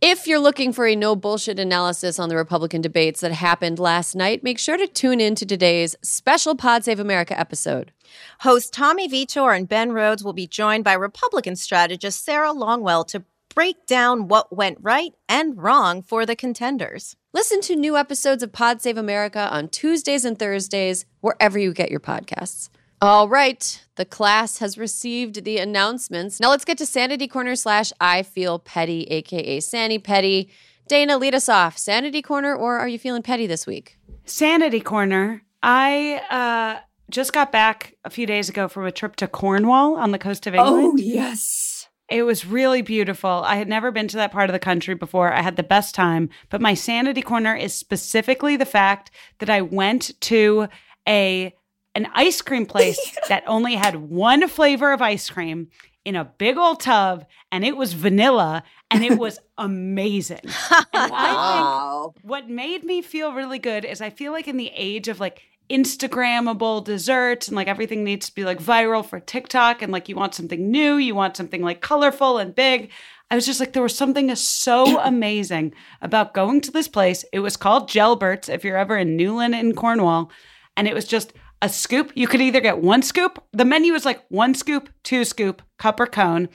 If you're looking for a no bullshit analysis on the Republican debates that happened last night, make sure to tune in to today's special Pod Save America episode. Hosts Tommy Vietor and Ben Rhodes will be joined by Republican strategist Sarah Longwell to break down what went right and wrong for the contenders. Listen to new episodes of Pod Save America on Tuesdays and Thursdays, wherever you get your podcasts. All right, the class has received the announcements. Now let's get to Sanity Corner slash I Feel Petty, aka Sani-Petty. Dana, lead us off. Sanity Corner, or are you feeling petty this week? Sanity Corner. I uh, just got back a few days ago from a trip to Cornwall on the coast of England. Oh, yes. It was really beautiful. I had never been to that part of the country before. I had the best time. But my sanity corner is specifically the fact that I went to a an ice cream place that only had one flavor of ice cream in a big old tub and it was vanilla and it was amazing. Wow. think what made me feel really good is I feel like in the age of like Instagrammable desserts and like everything needs to be like viral for TikTok and like you want something new, you want something like colorful and big. I was just like, there was something so amazing about going to this place. It was called Jelbert's if you're ever in Newlyn in Cornwall. And it was just a scoop. You could either get one scoop. The menu was like one scoop, two scoop, cup or cone.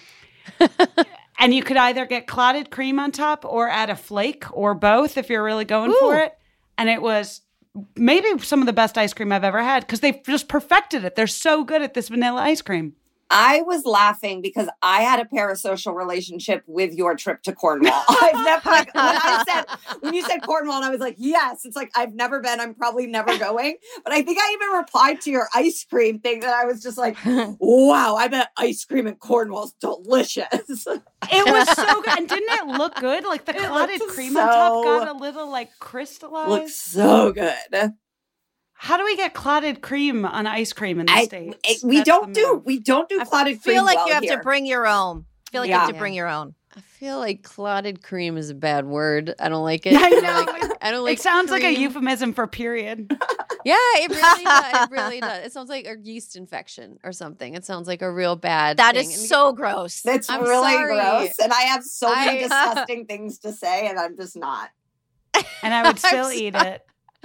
and you could either get clotted cream on top or add a flake or both if you're really going for it. And it was maybe some of the best ice cream I've ever had because they've just perfected it. They're so good at this vanilla ice cream. I was laughing because I had a parasocial relationship with your trip to Cornwall. I've never like when I said when you said Cornwall, and I was like, yes, it's like I've never been, I'm probably never going. But I think I even replied to your ice cream thing that I was just like, wow, I bet ice cream in Cornwall's delicious. It was so good. And didn't it look good? Like the clotted cream on top got a little like crystallized. Looks so good. How do we get clotted cream on ice cream in the I, States? it- we That's don't do we don't do I clotted cream. feel like well you have here. to bring your own. I feel like you have to Yeah. bring your own. I feel like clotted cream is a bad word. I don't like it. I don't know. like- I don't like it sounds like a euphemism for period. Yeah, it really does. It really does. It sounds like a yeast infection or something. It sounds like a real bad That thing. is And- so gross. It's I'm really sorry. gross, and I have so many I- disgusting things to say, and I'm just not. And I would still eat it.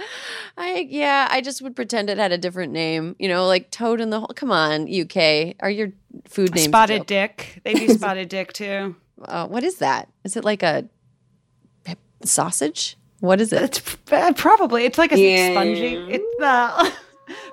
I yeah, I just would pretend it had a different name. You know, like Toad in the Hole. Come on, UK. Are your food names Spotted joke? dick. They do spotted dick too. Uh, what is that? Is it like a sausage? What is it? It's uh, probably it's like a Yeah. spongy. It's the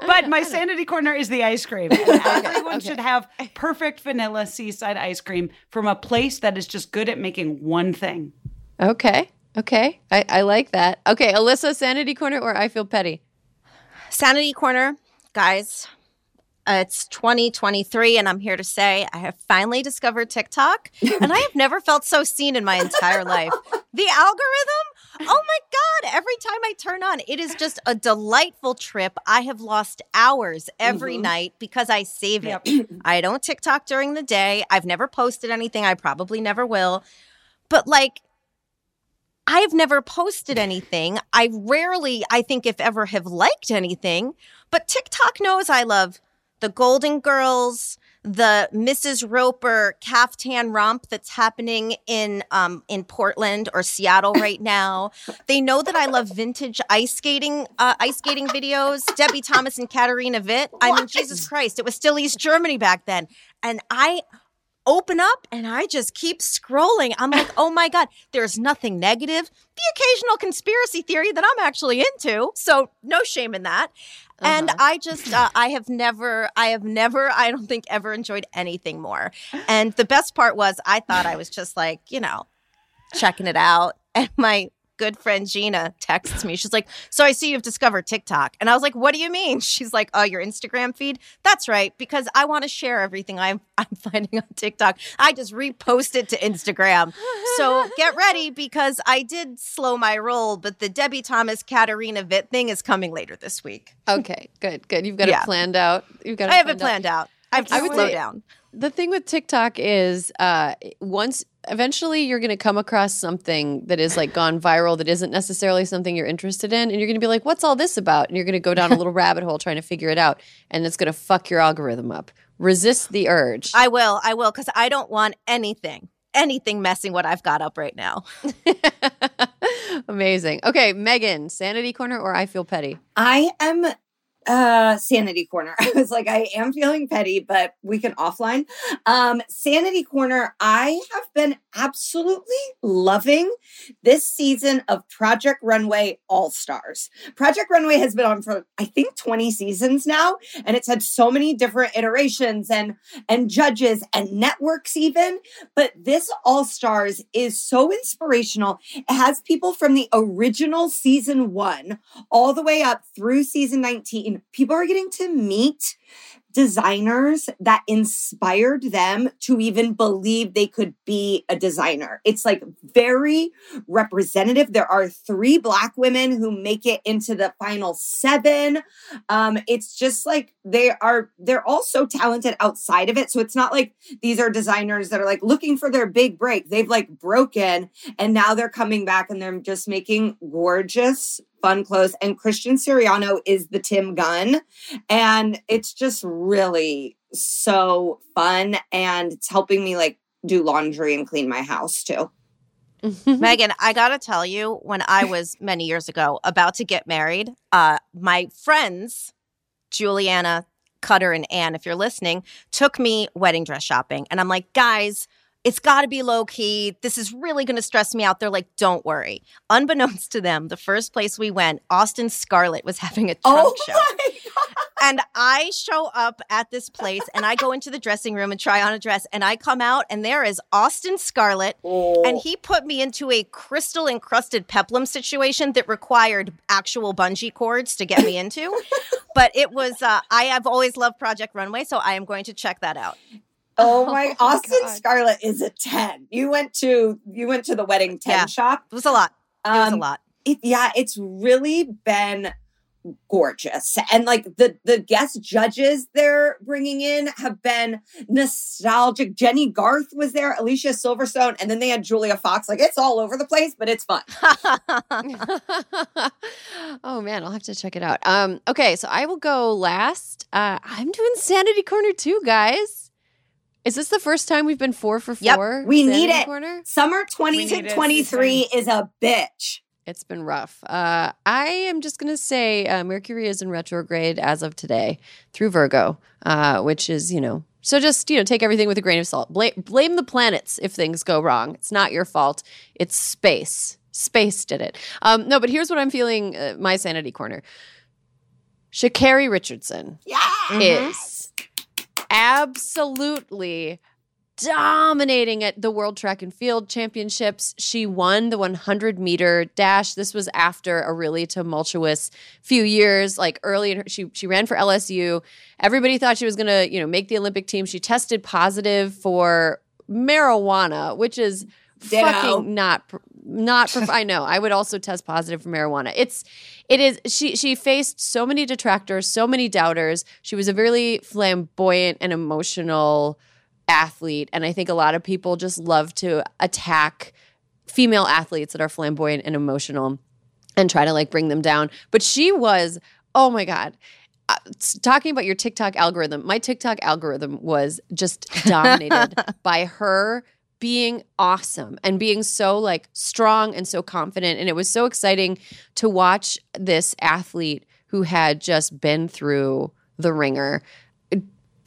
But my sanity corner is the ice cream. And everyone should have perfect vanilla seaside ice cream from a place that is just good at making one thing. Okay. Okay. I, I like that. Okay, Alyssa, sanity corner or I feel petty? Sanity Corner, guys. Uh, it's 2023, and I'm here to say I have finally discovered TikTok, and I have never felt so seen in my entire life. The algorithm, oh my God, every time I turn on, it is just a delightful trip. I have lost hours every night because I save it. I don't TikTok during the day. I've never posted anything. I probably never will. But like, I've never posted anything. I rarely, I think, if ever, have liked anything. But TikTok knows I love the Golden Girls, the Mrs. Roper caftan romp that's happening in um, in Portland or Seattle right now. They know that I love vintage ice skating uh, ice skating videos. Debbie Thomas and Katarina Witt. I mean, Jesus Christ, it was still East Germany back then, and I open up and I just keep scrolling. I'm like, oh my God, there's nothing negative. The occasional conspiracy theory that I'm actually into. So no shame in that. And I just, uh, I have never, I have never, I don't think ever enjoyed anything more. And the best part was, I thought I was just like, you know, checking it out. And my good friend Gina texts me. She's like, So I see you've discovered TikTok. And I was like, What do you mean? She's like, Oh, your Instagram feed? That's right, because I want to share everything I'm I'm finding on TikTok. I just repost it to Instagram. So get ready because I did slow my roll, but the Debbie Thomas Katarina Witt thing is coming later this week. Okay, good, good. You've got Yeah. it planned out. You've got. It I have it planned out. I have to I slow down. The thing with TikTok is, uh, once eventually you're going to come across something that is like gone viral that isn't necessarily something you're interested in, and you're going to be like, "What's all this about?" And you're going to go down a little rabbit hole trying to figure it out, and it's going to fuck your algorithm up. Resist the urge. I will. I will because I don't want anything, anything messing what I've got up right now. Amazing. Okay, Megan, sanity corner or I feel petty. I am uh sanity corner. I was like, I am feeling petty, but we can offline. Um, sanity corner, I have been absolutely loving this season of Project Runway All Stars. Project Runway has been on for I think 20 seasons now, and it's had so many different iterations and and judges and networks even. But this All Stars is so inspirational. It has people from the original season one all the way up through season 19, people are getting to meet designers that inspired them to even believe they could be a designer. It's like very representative. There are three black women who make it into the final seven. Um, it's just like they are, they're all so talented outside of it. So it's not like these are designers that are like looking for their big break. They've like broken and now they're coming back and they're just making gorgeous fun clothes. And christian siriano is the tim gunn. And it's just really so fun. And it's helping me like do laundry and clean my house too. Megan, I gotta tell you, when I was many years ago about to get married, uh, my friends, Juliana, Cutter, and Anne, if you're listening, took me wedding dress shopping. And I'm like, guys, it's gotta be low key. This is really gonna stress me out. They're like, don't worry. Unbeknownst to them, the first place we went, Austin Scarlett was having a trunk show. Oh my god And I show up at this place and I go into the dressing room and try on a dress and I come out and there is Austin Scarlett and he put me into a crystal encrusted peplum situation that required actual bungee cords to get me into. but it was uh, I have always loved Project Runway, so I am going to check that out. oh my Oh, austin God. scarlett is a 10 you went to you went to the wedding 10 Yeah. shop It was a lot. It was a Um, lot. it, yeah, it's really been gorgeous. And like the the guest judges they're bringing in have been nostalgic. Jennie Garth was there, Alicia Silverstone, and then they had Julia Fox. Like it's all over the place, but it's fun. oh man, I'll have to check it out. Um, okay, so I will go last. Uh, I'm doing Sanity Corner too, guys. Is this the first time we've been four for four? Yep, four? we need Sanity it. Corner? Summer We need it. 2023 is a bitch. It's been rough. Uh, I am just going to say uh, Mercury is in retrograde as of today through Virgo, uh, which is, you know, so just, you know, take everything with a grain of salt. Blame, blame the planets if things go wrong. It's not your fault, it's space. Space did it. Um, no, but here's what I'm feeling uh, my sanity corner. Sha'Carri Richardson Yeah. is absolutely dominating at the World Track and Field Championships. She won the 100 meter dash. This was after a really tumultuous few years. Like early in her, she she ran for LSU. Everybody thought she was going to, you know, make the Olympic team. She tested positive for marijuana, which is Ditto. fucking not not prof- I know. I would also test positive for marijuana. It's it is she she faced so many detractors, so many doubters. She was a really flamboyant and emotional athlete and I think a lot of people just love to attack female athletes that are flamboyant and emotional and try to like bring them down. But she was, oh my god. Uh, talking about your TikTok algorithm, my TikTok algorithm was just dominated by her being awesome and being so like strong and so confident and it was so exciting to watch this athlete who had just been through the ringer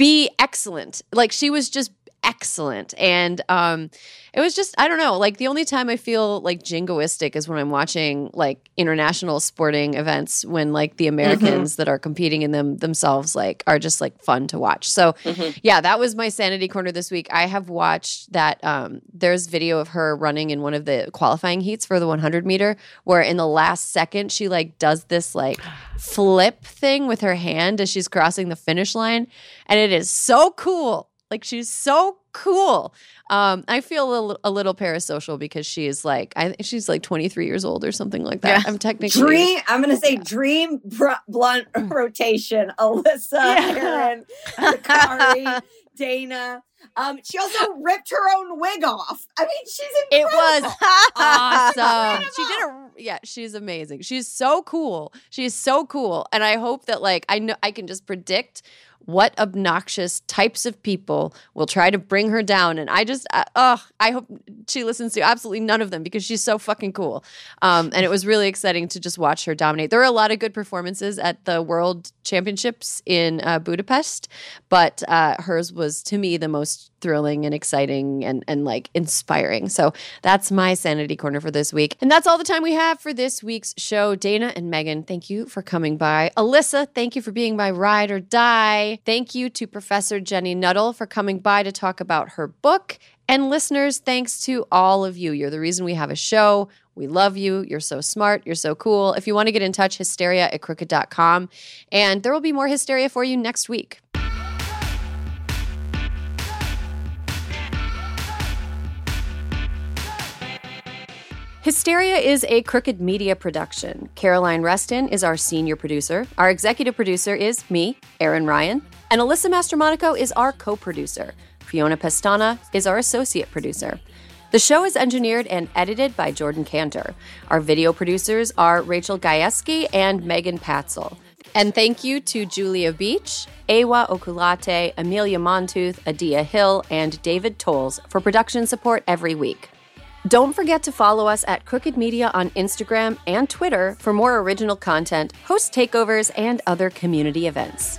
be excellent. Like she was just excellent. And um it was just I don't know, like the only time I feel like jingoistic is when I'm watching like international sporting events when like the Americans that are competing in them themselves like are just like fun to watch. So yeah, that was my sanity corner this week. I have watched that um there's video of her running in one of the qualifying heats for the 100 meter where in the last second she like does this like flip thing with her hand as she's crossing the finish line and it is so cool. Like she's so cool. Um, I feel a little, a little parasocial because she is like I think she's like 23 years old or something like that. Yeah. I'm technically Dream. I'm gonna say dream br- blunt rotation. Alyssa, Yeah. Erin, Kari, Dana. Um, she also ripped her own wig off. I mean, she's It was awesome. she did a yeah, she's amazing. She's so cool. She's so cool. And I hope that like I know I can just predict what obnoxious types of people will try to bring her down and I just uh, oh, I hope she listens to absolutely none of them because she's so fucking cool. Um, and it was really exciting to just watch her dominate. There were a lot of good performances at the World Championships in uh, Budapest, but uh, hers was to me the most thrilling and exciting and and like inspiring. So that's my sanity corner for this week. And that's all the time we have for this week's show. Dana and Megan, thank you for coming by. Alyssa, thank you for being my ride or die. Thank you to Professor Jenni Nuttall for coming by to talk about her book. And listeners, thanks to all of you. You're the reason we have a show. We love you. You're so smart. You're so cool. If you want to get in touch, hysteria at crooked.com. And there will be more hysteria for you next week. Hysteria is a Crooked Media production. Caroline Reston is our senior producer. Our executive producer is me, Erin Ryan. And Alyssa Mastromonaco is our co producer. Fiona Pestana is our associate producer. The show is engineered and edited by Jordan Cantor. Our video producers are Rachel Gajewski and Megan Patzel. And thank you to Julia Beach, Awa Okulate, Amelia Montooth, Adia Hill, and David Tolles for production support every week. Don't forget to follow us at Crooked Media on Instagram and Twitter for more original content, host takeovers, and other community events.